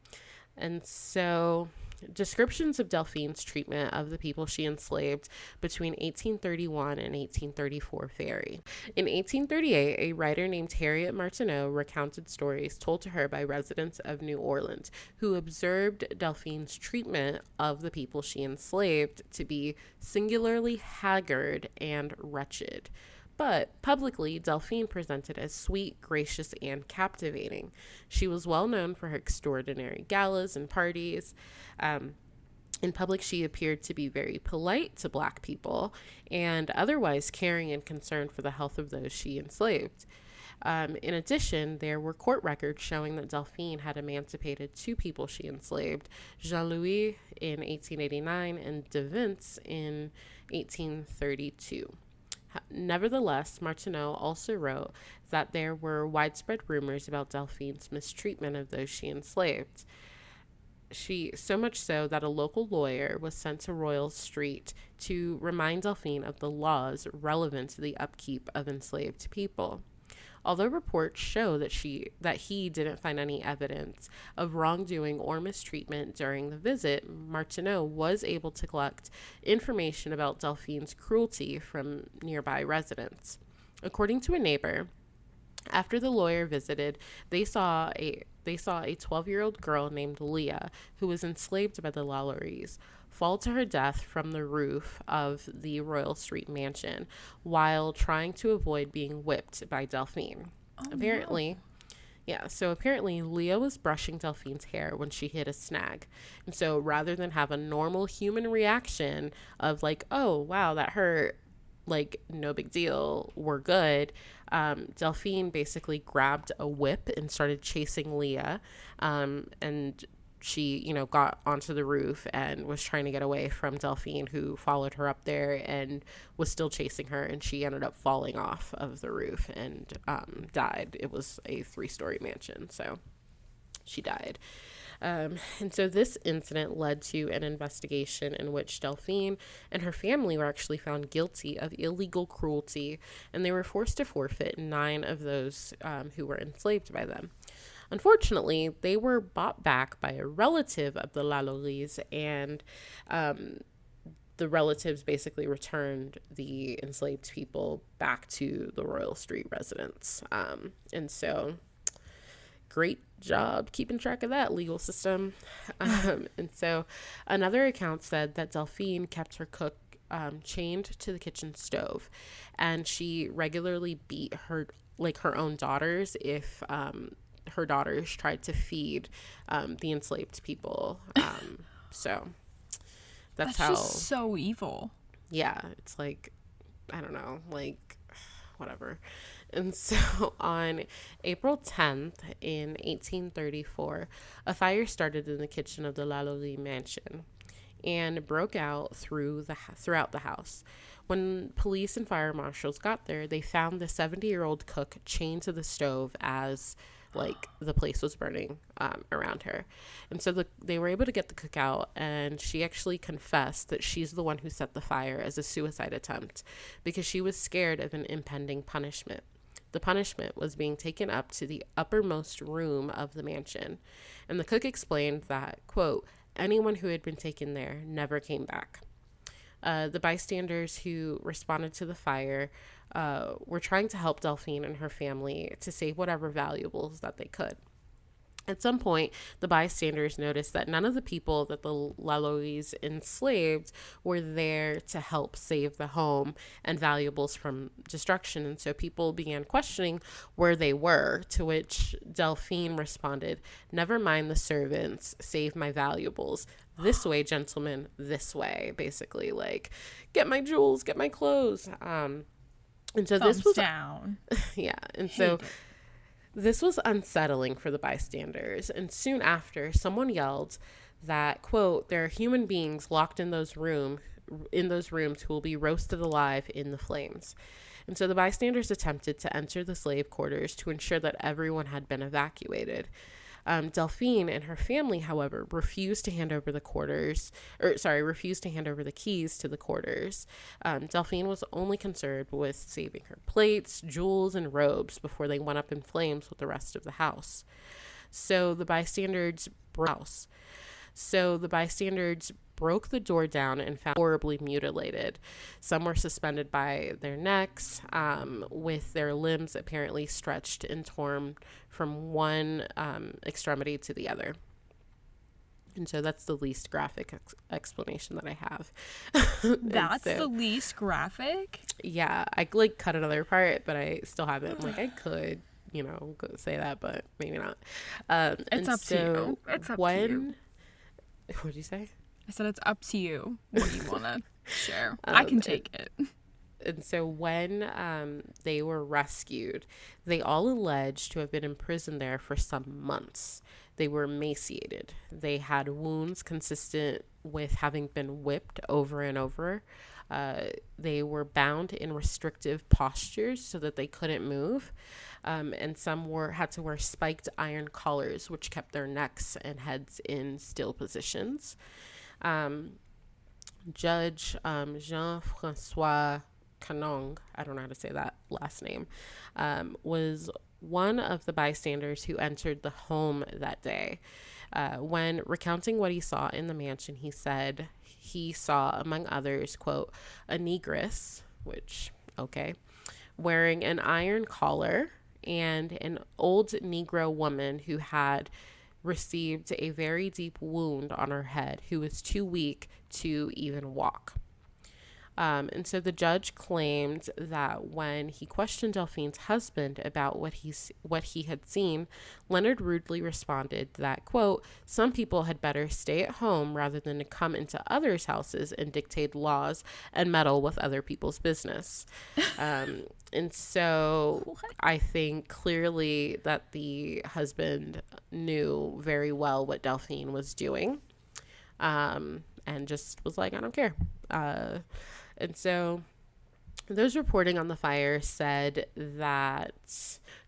and so descriptions of Delphine's treatment of the people she enslaved between 1831 and 1834 vary. In 1838, a writer named Harriet Martineau recounted stories told to her by residents of New Orleans who observed Delphine's treatment of the people she enslaved to be singularly haggard and wretched. But publicly, Delphine presented as sweet, gracious, and captivating. She was well known for her extraordinary galas and parties. Um, in public, she appeared to be very polite to black people and otherwise caring and concerned for the health of those she enslaved. Um, in addition, there were court records showing that Delphine had emancipated two people she enslaved Jean Louis in 1889 and De Vince in 1832. Nevertheless, Martineau also wrote that there were widespread rumors about Delphine's mistreatment of those she enslaved. She so much so that a local lawyer was sent to Royal Street to remind Delphine of the laws relevant to the upkeep of enslaved people. Although reports show that she that he didn't find any evidence of wrongdoing or mistreatment during the visit, Martineau was able to collect information about Delphine's cruelty from nearby residents. According to a neighbor, after the lawyer visited, they saw a they saw a 12-year-old girl named Leah who was enslaved by the Lalauries fall to her death from the roof of the Royal Street mansion while trying to avoid being whipped by Delphine. Oh, apparently, no. yeah, so apparently Leah was brushing Delphine's hair when she hit a snag. And so rather than have a normal human reaction of like, oh, wow, that hurt, like, no big deal, we're good, um, Delphine basically grabbed a whip and started chasing Leah. Um, and she, you know, got onto the roof and was trying to get away from Delphine, who followed her up there and was still chasing her. And she ended up falling off of the roof and um, died. It was a three story mansion. So she died. Um, and so this incident led to an investigation in which Delphine and her family were actually found guilty of illegal cruelty, and they were forced to forfeit nine of those um, who were enslaved by them. Unfortunately, they were bought back by a relative of the Lalauries, and um, the relatives basically returned the enslaved people back to the Royal Street residence. Um, and so, great job keeping track of that legal system. Um, and so, another account said that Delphine kept her cook um, chained to the kitchen stove, and she regularly beat her like her own daughters if um, her daughters tried to feed um, the enslaved people. Um, so that's, that's how. so evil. Yeah, it's like I don't know, like whatever. And so on April 10th in 1834, a fire started in the kitchen of the Lalaurie mansion and broke out through the throughout the house. When police and fire marshals got there, they found the 70-year-old cook chained to the stove as like the place was burning um, around her. And so the, they were able to get the cook out, and she actually confessed that she's the one who set the fire as a suicide attempt because she was scared of an impending punishment. The punishment was being taken up to the uppermost room of the mansion. And the cook explained that, quote, anyone who had been taken there never came back. Uh, the bystanders who responded to the fire uh, were trying to help Delphine and her family to save whatever valuables that they could. At some point, the bystanders noticed that none of the people that the Lalauries enslaved were there to help save the home and valuables from destruction. And so people began questioning where they were, to which Delphine responded, Never mind the servants, save my valuables. This way, gentlemen, this way. Basically, like, get my jewels, get my clothes. Um, and so Thumbs this was down. yeah. And Hate so it. this was unsettling for the bystanders. And soon after, someone yelled that, quote, there are human beings locked in those room in those rooms who will be roasted alive in the flames. And so the bystanders attempted to enter the slave quarters to ensure that everyone had been evacuated. Um, Delphine and her family, however, refused to hand over the quarters, or sorry, refused to hand over the keys to the quarters. Um, Delphine was only concerned with saving her plates, jewels, and robes before they went up in flames with the rest of the house. So the bystanders house. So the bystanders broke the door down and found horribly mutilated. Some were suspended by their necks, um, with their limbs apparently stretched and torn from one um, extremity to the other. And so that's the least graphic ex- explanation that I have. that's so, the least graphic? Yeah, I like cut another part, but I still haven't. like I could, you know, say that, but maybe not. Um, it's up so to you. It's up when, to you. What did you say? I said it's up to you what you want to share. Um, I can take it. and so when um, they were rescued, they all alleged to have been imprisoned there for some months. They were emaciated. They had wounds consistent with having been whipped over and over. Uh, they were bound in restrictive postures so that they couldn't move. Um, and some were had to wear spiked iron collars, which kept their necks and heads in still positions. Um, Judge um, Jean Francois Canonge, I don't know how to say that last name, um, was one of the bystanders who entered the home that day. Uh, when recounting what he saw in the mansion, he said he saw, among others, quote, a negress, which, okay, wearing an iron collar and an old Negro woman who had received a very deep wound on her head, who was too weak to even walk. Um, and so the judge claimed that when he questioned Delphine's husband about what he what he had seen, Leonard rudely responded that quote Some people had better stay at home rather than to come into others' houses and dictate laws and meddle with other people's business. Um, and so? I think clearly that the husband knew very well what Delphine was doing, um, and just was like, I don't care. Uh, and so those reporting on the fire said that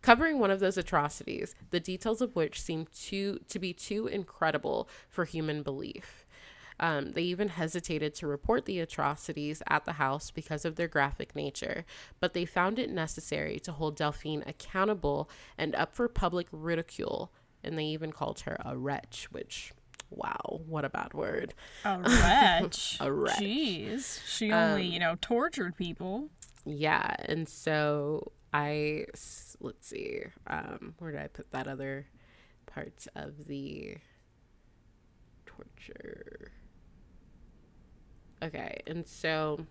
covering one of those atrocities, the details of which seemed too to be too incredible for human belief. Um, they even hesitated to report the atrocities at the house because of their graphic nature, but they found it necessary to hold Delphine accountable and up for public ridicule, and they even called her a wretch, which Wow, what a bad word. A wretch. a wretch. Jeez. She only, um, you know, tortured people. Yeah. And so I, let's see, um, where did I put that other part of the torture? Okay. And so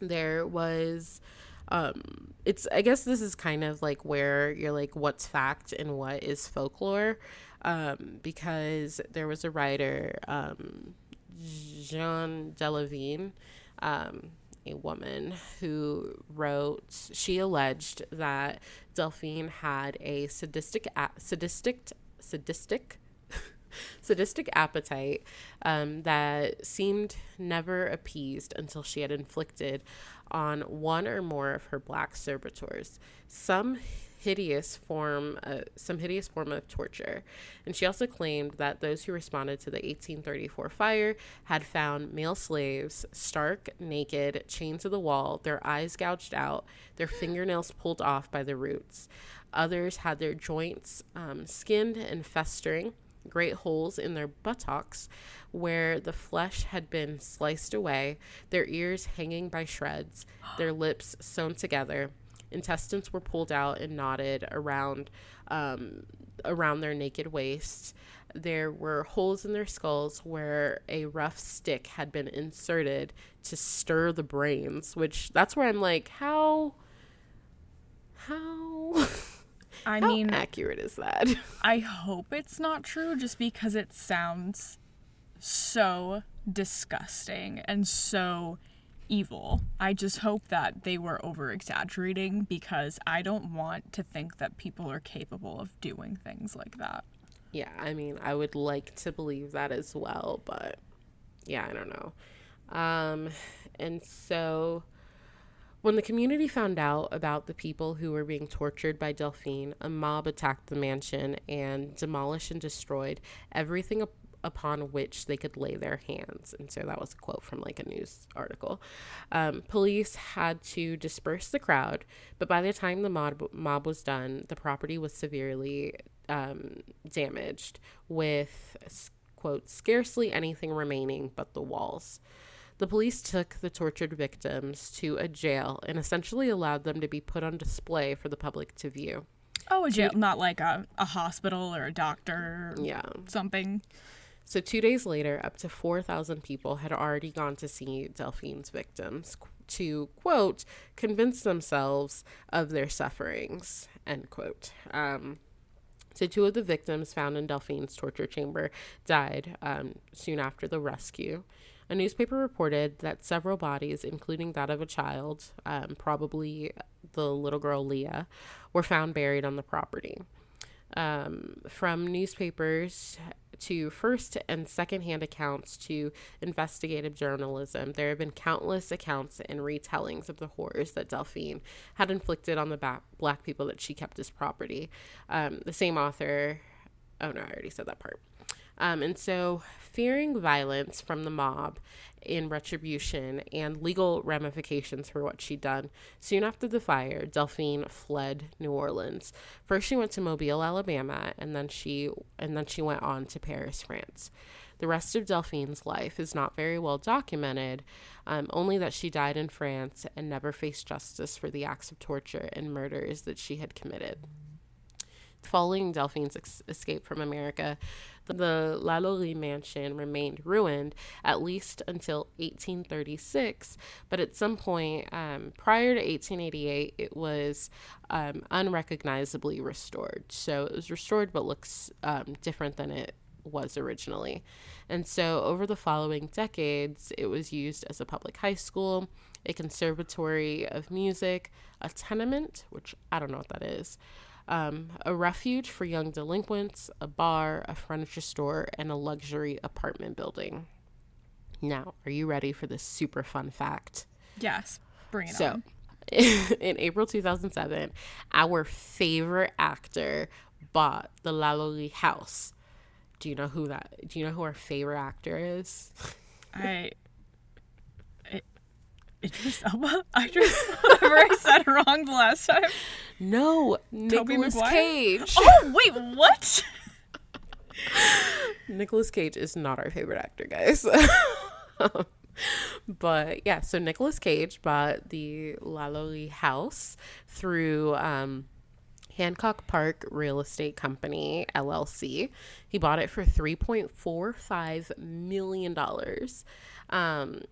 there was um it's i guess this is kind of like where you're like what's fact and what is folklore um, because there was a writer, um, Jeanne deLavigne, um, a woman who wrote, she alleged that Delphine had a sadistic, sadistic, sadistic, sadistic appetite um, that seemed never appeased until she had inflicted on one or more of her black servitors. Some hideous form, uh, some hideous form of torture. And she also claimed that those who responded to the 1834 fire had found male slaves stark naked, chained to the wall, their eyes gouged out, their fingernails pulled off by the roots. Others had their joints um, skinned and festering, great holes in their buttocks where the flesh had been sliced away, their ears hanging by shreds, their lips sewn together intestines were pulled out and knotted around um, around their naked waists. There were holes in their skulls where a rough stick had been inserted to stir the brains, which that's where I'm like, how how I how mean accurate is that? I hope it's not true just because it sounds so disgusting and so evil. I just hope that they were over exaggerating because I don't want to think that people are capable of doing things like that. Yeah, I mean, I would like to believe that as well, but yeah, I don't know. Um, and so when the community found out about the people who were being tortured by Delphine, a mob attacked the mansion and demolished and destroyed everything upon which they could lay their hands. And so that was a quote from like a news article. Um, police had to disperse the crowd, but by the time the mob, mob was done, the property was severely um, damaged, with, quote, scarcely anything remaining but the walls. The police took the tortured victims to a jail and essentially allowed them to be put on display for the public to view. Oh, a jail, not like a, a hospital or a doctor or yeah. something. So, two days later, up to 4,000 people had already gone to see Delphine's victims to, quote, convince themselves of their sufferings, end quote. Um, so, two of the victims found in Delphine's torture chamber died um, soon after the rescue. A newspaper reported that several bodies, including that of a child, um, probably the little girl Leah, were found buried on the property. Um, from newspapers to first and second hand accounts to investigative journalism, there have been countless accounts and retellings of the horrors that Delphine had inflicted on the ba- black people that she kept as property. Um, the same author, oh no, I already said that part. Um, and so, fearing violence from the mob in retribution and legal ramifications for what she'd done, soon after the fire, Delphine fled New Orleans. First, she went to Mobile, Alabama, and then she and then she went on to Paris, France. The rest of Delphine's life is not very well documented, um, only that she died in France and never faced justice for the acts of torture and murders that she had committed. Following Delphine's ex- escape from America, the Lalaurie mansion remained ruined at least until 1836, but at some point um, prior to 1888, it was um, unrecognizably restored. So it was restored but looks um, different than it was originally. And so over the following decades, it was used as a public high school, a conservatory of music, a tenement, which I don't know what that is um, a refuge for young delinquents, a bar, a furniture store, and a luxury apartment building. Now, are you ready for this super fun fact? Yes, bring it so, on. in April 2007, our favorite actor bought the Lalaurie house. Do you know who that? Do you know who our favorite actor is? I. Idris Elba. I just whatever I said wrong the last time. No, Tobey Nicolas Maguire? Cage. Oh wait, what? Nicolas Cage is not our favorite actor, guys. but yeah, so Nicolas Cage bought the Lalaurie house through um, Hancock Park Real Estate Company LLC. He bought it for three point four five million dollars. Um,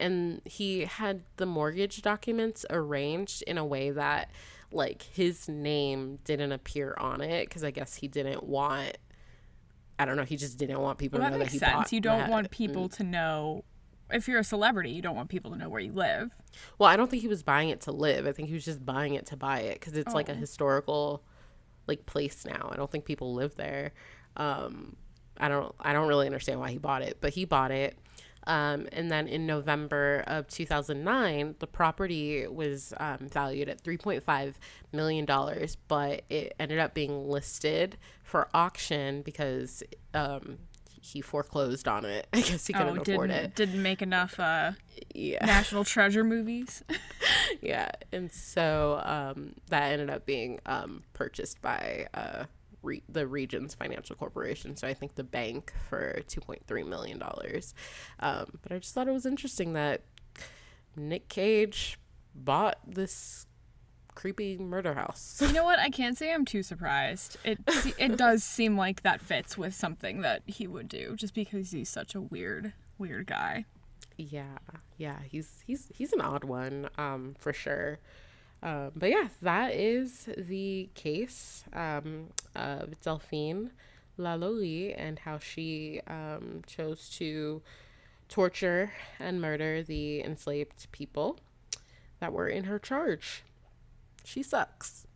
and he had the mortgage documents arranged in a way that like his name didn't appear on it because I guess he didn't want I don't know. He just didn't want people Well, to that know makes that he sense. bought You don't that. want people to know. If you're a celebrity, you don't want people to know where you live. Well, I don't think he was buying it to live. I think he was just buying it to buy it because it's like a Oh. historical, like place now. I don't think people live there. Um, I don't. I don't really understand why he bought it, but he bought it. Um, and then in November of 2009, the property was um, valued at 3.5 million dollars, but it ended up being listed for auction because um, he foreclosed on it. I guess he couldn't oh, afford it. didn't make enough uh, Yeah. National Treasure movies. yeah and so um, that ended up being um, purchased by uh, re- the Regions Financial Corporation so i think the bank for 2.3 million dollars um, but i just thought it was interesting that nick cage bought this creepy murder house You know what? I can't say I'm too surprised. It it does seem like that fits with something that he would do, just because he's such a weird weird guy. yeah yeah he's he's he's an odd one um for sure um but yeah that is the case um of delphine Lalaurie and how she um chose to torture and murder the enslaved people that were in her charge she sucks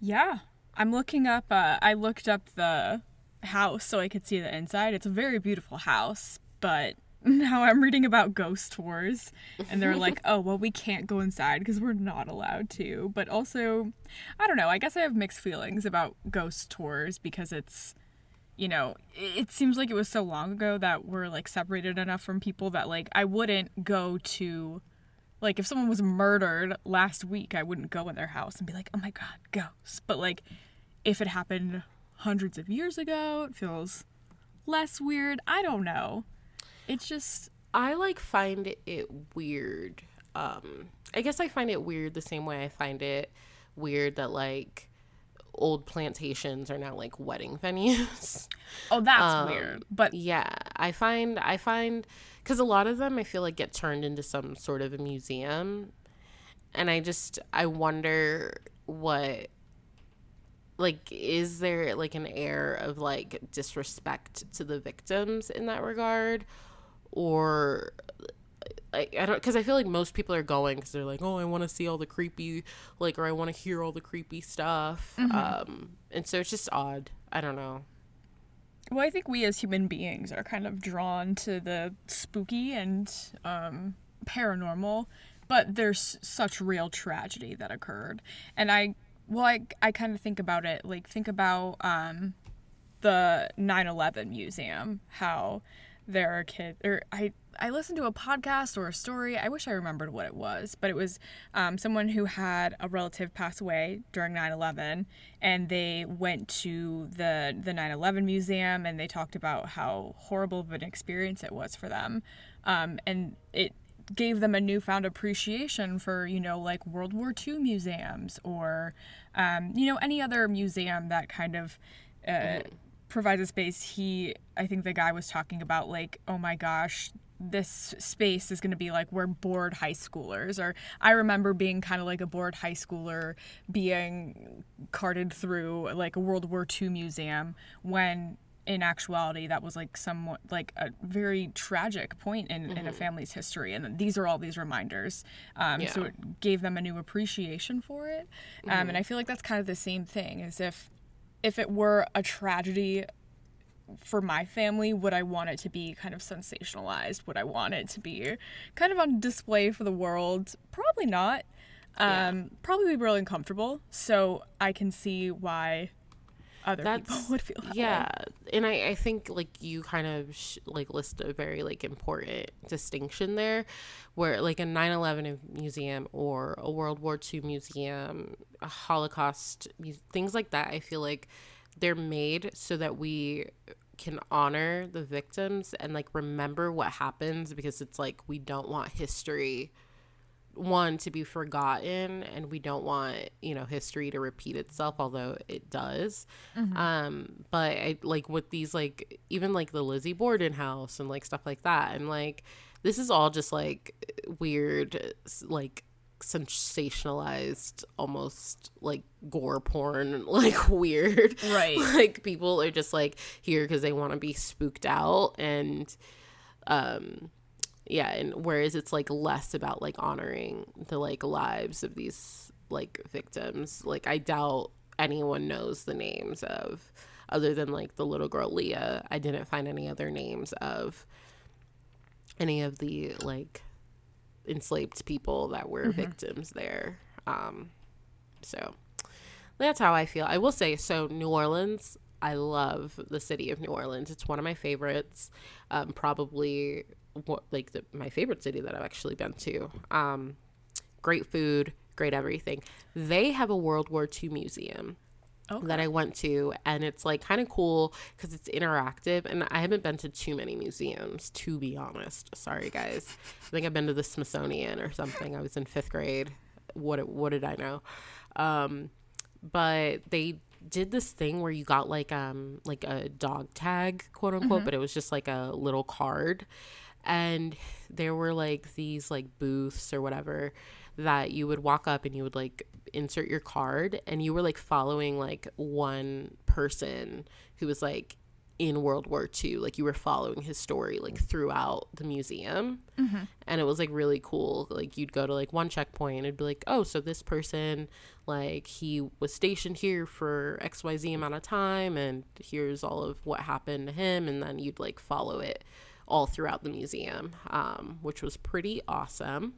Yeah, I'm looking up. Uh, I looked up the house so I could see the inside. It's a very beautiful house, but now I'm reading about ghost tours, and they're like, "Oh, well, we can't go inside because we're not allowed to." But also, I don't know. I guess I have mixed feelings about ghost tours because it's, you know, it seems like it was so long ago that we're like separated enough from people that like I wouldn't go to like if someone was murdered last week i wouldn't go in their house and be like oh my god ghosts but like if it happened hundreds of years ago it feels less weird i don't know it's just I like find it weird. Um, I guess I find it weird the same way I find it weird that like old plantations are now like wedding venues. oh that's Um, weird but yeah, I find I find because a lot of them I feel like get turned into some sort of a museum, and I just I wonder what like is there like an air of like disrespect to the victims in that regard or I, I don't because I feel like most people are going because they're like, oh, I want to see all the creepy, like, or I want to hear all the creepy stuff. Um, and so it's just odd. I don't know. Well, I think we as human beings are kind of drawn to the spooky and um, paranormal, but there's such real tragedy that occurred. And I, well, I, I kind of think about it, like, think about um, the 9 11 museum, how there are kids, or I, I listened to a podcast or a story. I wish I remembered what it was, but it was um, someone who had a relative pass away during 9/11, and they went to the the 9/11 museum and they talked about how horrible of an experience it was for them, um, and it gave them a newfound appreciation for you know like World War II museums or um, you know any other museum that kind of. Uh, provides a space he i think the guy was talking about like oh my gosh this space is going to be like we're bored high schoolers or i remember being kind of like a bored high schooler being carted through like a world war ii museum when in actuality that was like somewhat like a very tragic point in, in a family's history. And these are all these reminders um, so it gave them a new appreciation for it. Um, and i feel like that's kind of the same thing as if if it were a tragedy for my family, would I want it to be kind of sensationalized? Would I want it to be kind of on display for the world? Probably not. Um, Probably be really uncomfortable. So I can see why other people That's- would feel that way. yeah and I, I think like you kind of sh- like list a very like important distinction there where like a 9-11 museum or a world war ii museum a holocaust things like that i feel like they're made so that we can honor the victims and like remember what happens because it's like we don't want history one to be forgotten and we don't want you know history to repeat itself although it does. Um but i like with these like even like the lizzie borden house and like stuff like that and like this is all just like weird like sensationalized almost like gore porn like weird. Right. like people are just like here because they want to be spooked out and um yeah and whereas it's like less about like honoring the like lives of these like victims like i doubt anyone knows the names of other than like the little girl leah i didn't find any other names of any of the like enslaved people that were victims there um so that's how I feel. I will say so. New Orleans, I love the city of New Orleans. It's one of my favorites. Um, probably what like the, my favorite city that I've actually been to. Um, great food, great everything. They have a World War II museum that I went to, and it's like kind of cool because it's interactive. And I haven't been to too many museums, to be honest. Sorry, guys. I think I've been to the Smithsonian or something. I was in fifth grade. What what did I know? Um, but they did this thing where you got like um like a dog tag quote unquote but it was just like a little card and there were like these like booths or whatever that you would walk up and you would like insert your card and you were like following like one person who was like in World War II like you were following his story like throughout the museum. Mm-hmm. And it was like really cool. Like you'd go to like one checkpoint and it'd be like oh so this person like he was stationed here for xyz amount of time and here's all of what happened to him and then you'd like follow it all throughout the museum um, which was pretty awesome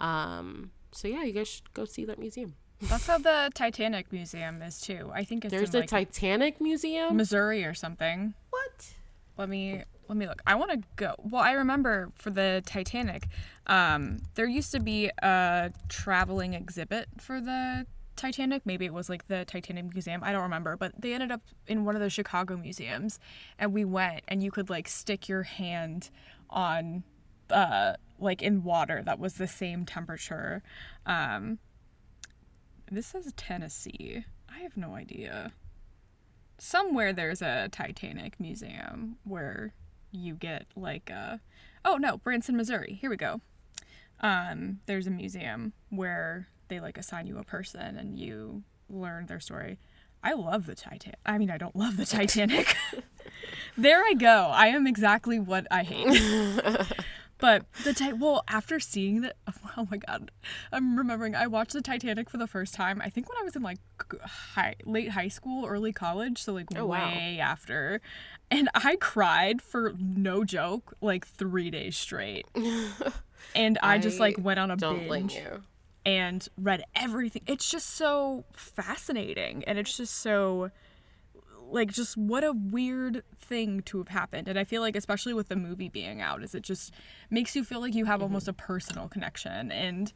um, so yeah you guys should go see that museum That's how the Titanic Museum is too. I think it's there's in a like titanic museum Missouri or something. what Let me let me look. I want to go. Well, I remember for the Titanic, um, there used to be a traveling exhibit for the Titanic. Maybe it was like the Titanic Museum. I don't remember, but they ended up in one of the Chicago museums, and we went, and you could like stick your hand on, uh, like in water that was the same temperature. Um, this says Tennessee. I have no idea somewhere there's a Titanic museum where you get like a oh no Branson Missouri here we go um there's a museum where they like assign you a person and you learn their story I love the Titanic I mean I don't love the Titanic there I go. I am exactly what I hate. but the ti- well, after seeing that, oh my god, I'm remembering I watched the Titanic for the first time. I think when I was in like high, late high school, early college, so like Oh, wow. way after, and I cried for no joke like three days straight. And I, just like went on a Don't blame you. And read everything. It's just so fascinating and it's just so like just what a weird thing to have happened. And I feel like especially with the movie being out is it just makes you feel like you have almost a personal connection and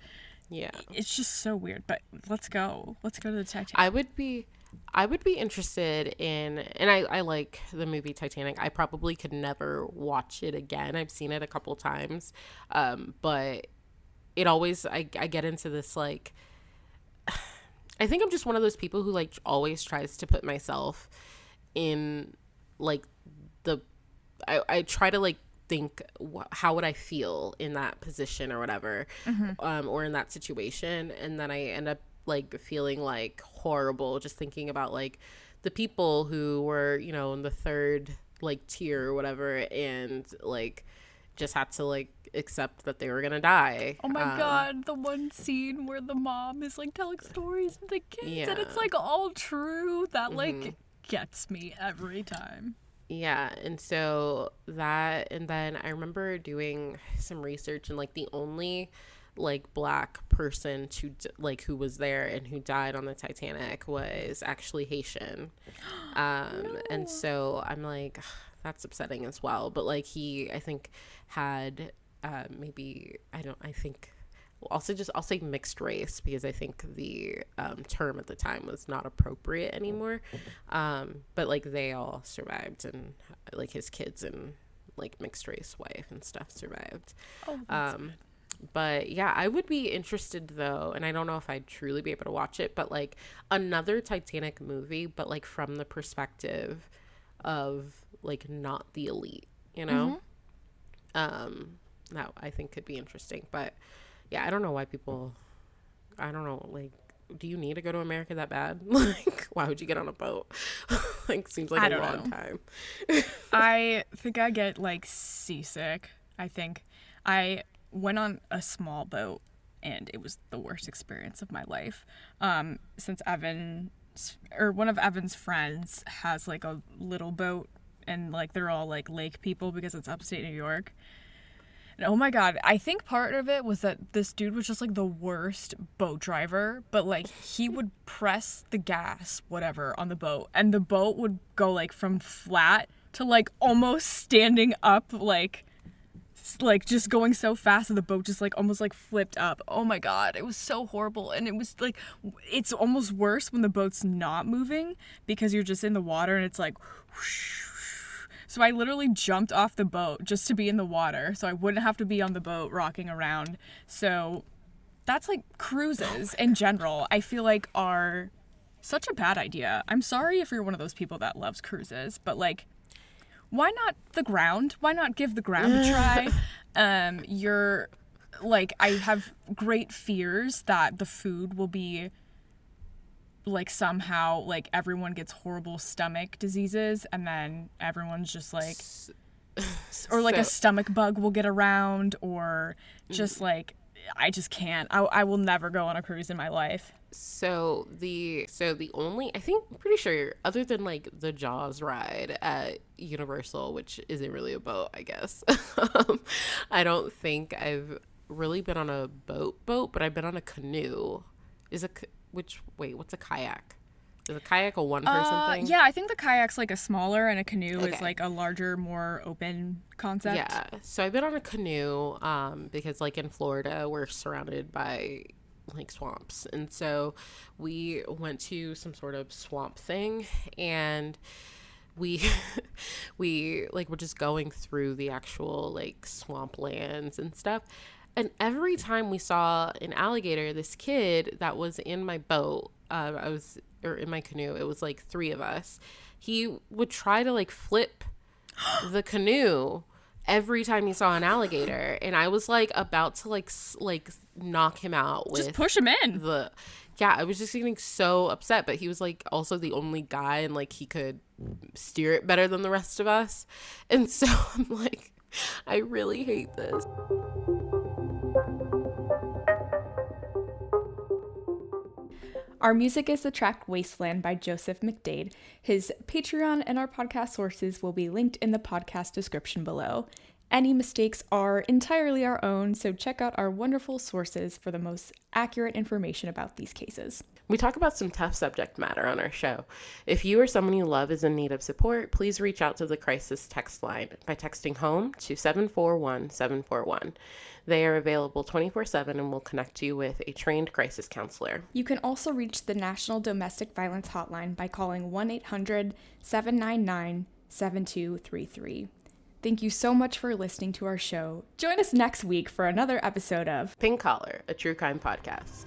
Yeah. it's just so weird. But let's go. Let's go to the Titanic. I would be I would be interested in and I, I like the movie Titanic. I probably could never watch it again. I've seen it a couple times. Um, but it always I, I get into this like I think I'm just one of those people who like always tries to put myself in like the I, I try to like think wh- how would I feel in that position or whatever um or in that situation. And then I end up like feeling like horrible just thinking about like the people who were you know in the third like tier or whatever. And like just had to like accept that they were gonna die Oh my Um, god, the one scene where the mom is like telling stories to the kids and it's like all true. That like gets me every time. Yeah, and so that and then I remember doing some research and like the only like black person to like who was there and who died on the Titanic was actually Haitian. Um and so I'm like that's upsetting as well, but like he I think had uh maybe I don't I think I'll just I'll say mixed race because I think the um, term at the time was not appropriate anymore. Um, but like they all survived, and like his kids and like mixed race wife and stuff survived. Oh, Um, but yeah, I would be interested though, and I don't know if I'd truly be able to watch it, but like another Titanic movie, but like from the perspective of like not the elite, you know? Um, that I think could be interesting. But yeah, I don't know why people, I don't know, like, do you need to go to America that bad? like, why would you get on a boat? like, seems like I a long know. time. I think I get like seasick. I think I went on a small boat and it was the worst experience of my life. Um, since Evan or one of Evan's friends has like a little boat and like they're all like lake people because it's upstate New York. And oh my god, I think part of it was that this dude was just like the worst boat driver, but like he would press the gas, whatever, on the boat, and the boat would go like from flat to like almost standing up, like like just going so fast that the boat just like almost like flipped up. Oh my god, it was so horrible. And it was like it's almost worse when the boat's not moving because you're just in the water and it's like so I literally jumped off the boat just to be in the water so I wouldn't have to be on the boat rocking around. So that's like cruises oh in general, I feel like are such a bad idea. I'm sorry if you're one of those people that loves cruises, but like why not the ground? Why not give the ground a try? um you're like I have great fears that the food will be like somehow like everyone gets horrible stomach diseases and then everyone's just like or like a stomach bug will get around or just like I just can't. I, I will never go on a cruise in my life. So the so the only I think I'm pretty sure other than like the Jaws ride at Universal, which isn't really a boat, I guess. um, I don't think I've really been on a boat boat, but I've been on a canoe. Is a which wait, what's a kayak? Is a kayak a one person Uh, thing? yeah, I think the kayak's like a smaller and a canoe is like a larger, more open concept. Yeah. So I've been on a canoe um, because, like, in Florida, we're surrounded by like swamps. And so we went to some sort of swamp thing and we we like were just going through the actual like swamp lands and stuff and every time we saw an alligator this kid that was in my boat uh, i was or in my canoe it was like three of us he would try to like flip the canoe every time he saw an alligator and i was like about to like s- like knock him out with Just push him in. the yeah, I was just getting so upset. But he was like also the only guy, and like he could steer it better than the rest of us. And so I'm like, I really hate this. Our music is the track Wasteland by Joseph McDade. His Patreon and our podcast sources will be linked in the podcast description below. Any mistakes are entirely our own, so check out our wonderful sources for the most accurate information about these cases. We talk about some tough subject matter on our show. If you or someone you love is in need of support, please reach out to the crisis text line by texting home to 741 741. They are available 24 7 and will connect you with a trained crisis counselor. You can also reach the National Domestic Violence Hotline by calling 1 800 799 7233. Thank you so much for listening to our show. Join us next week for another episode of Pink Collar, a true crime podcast.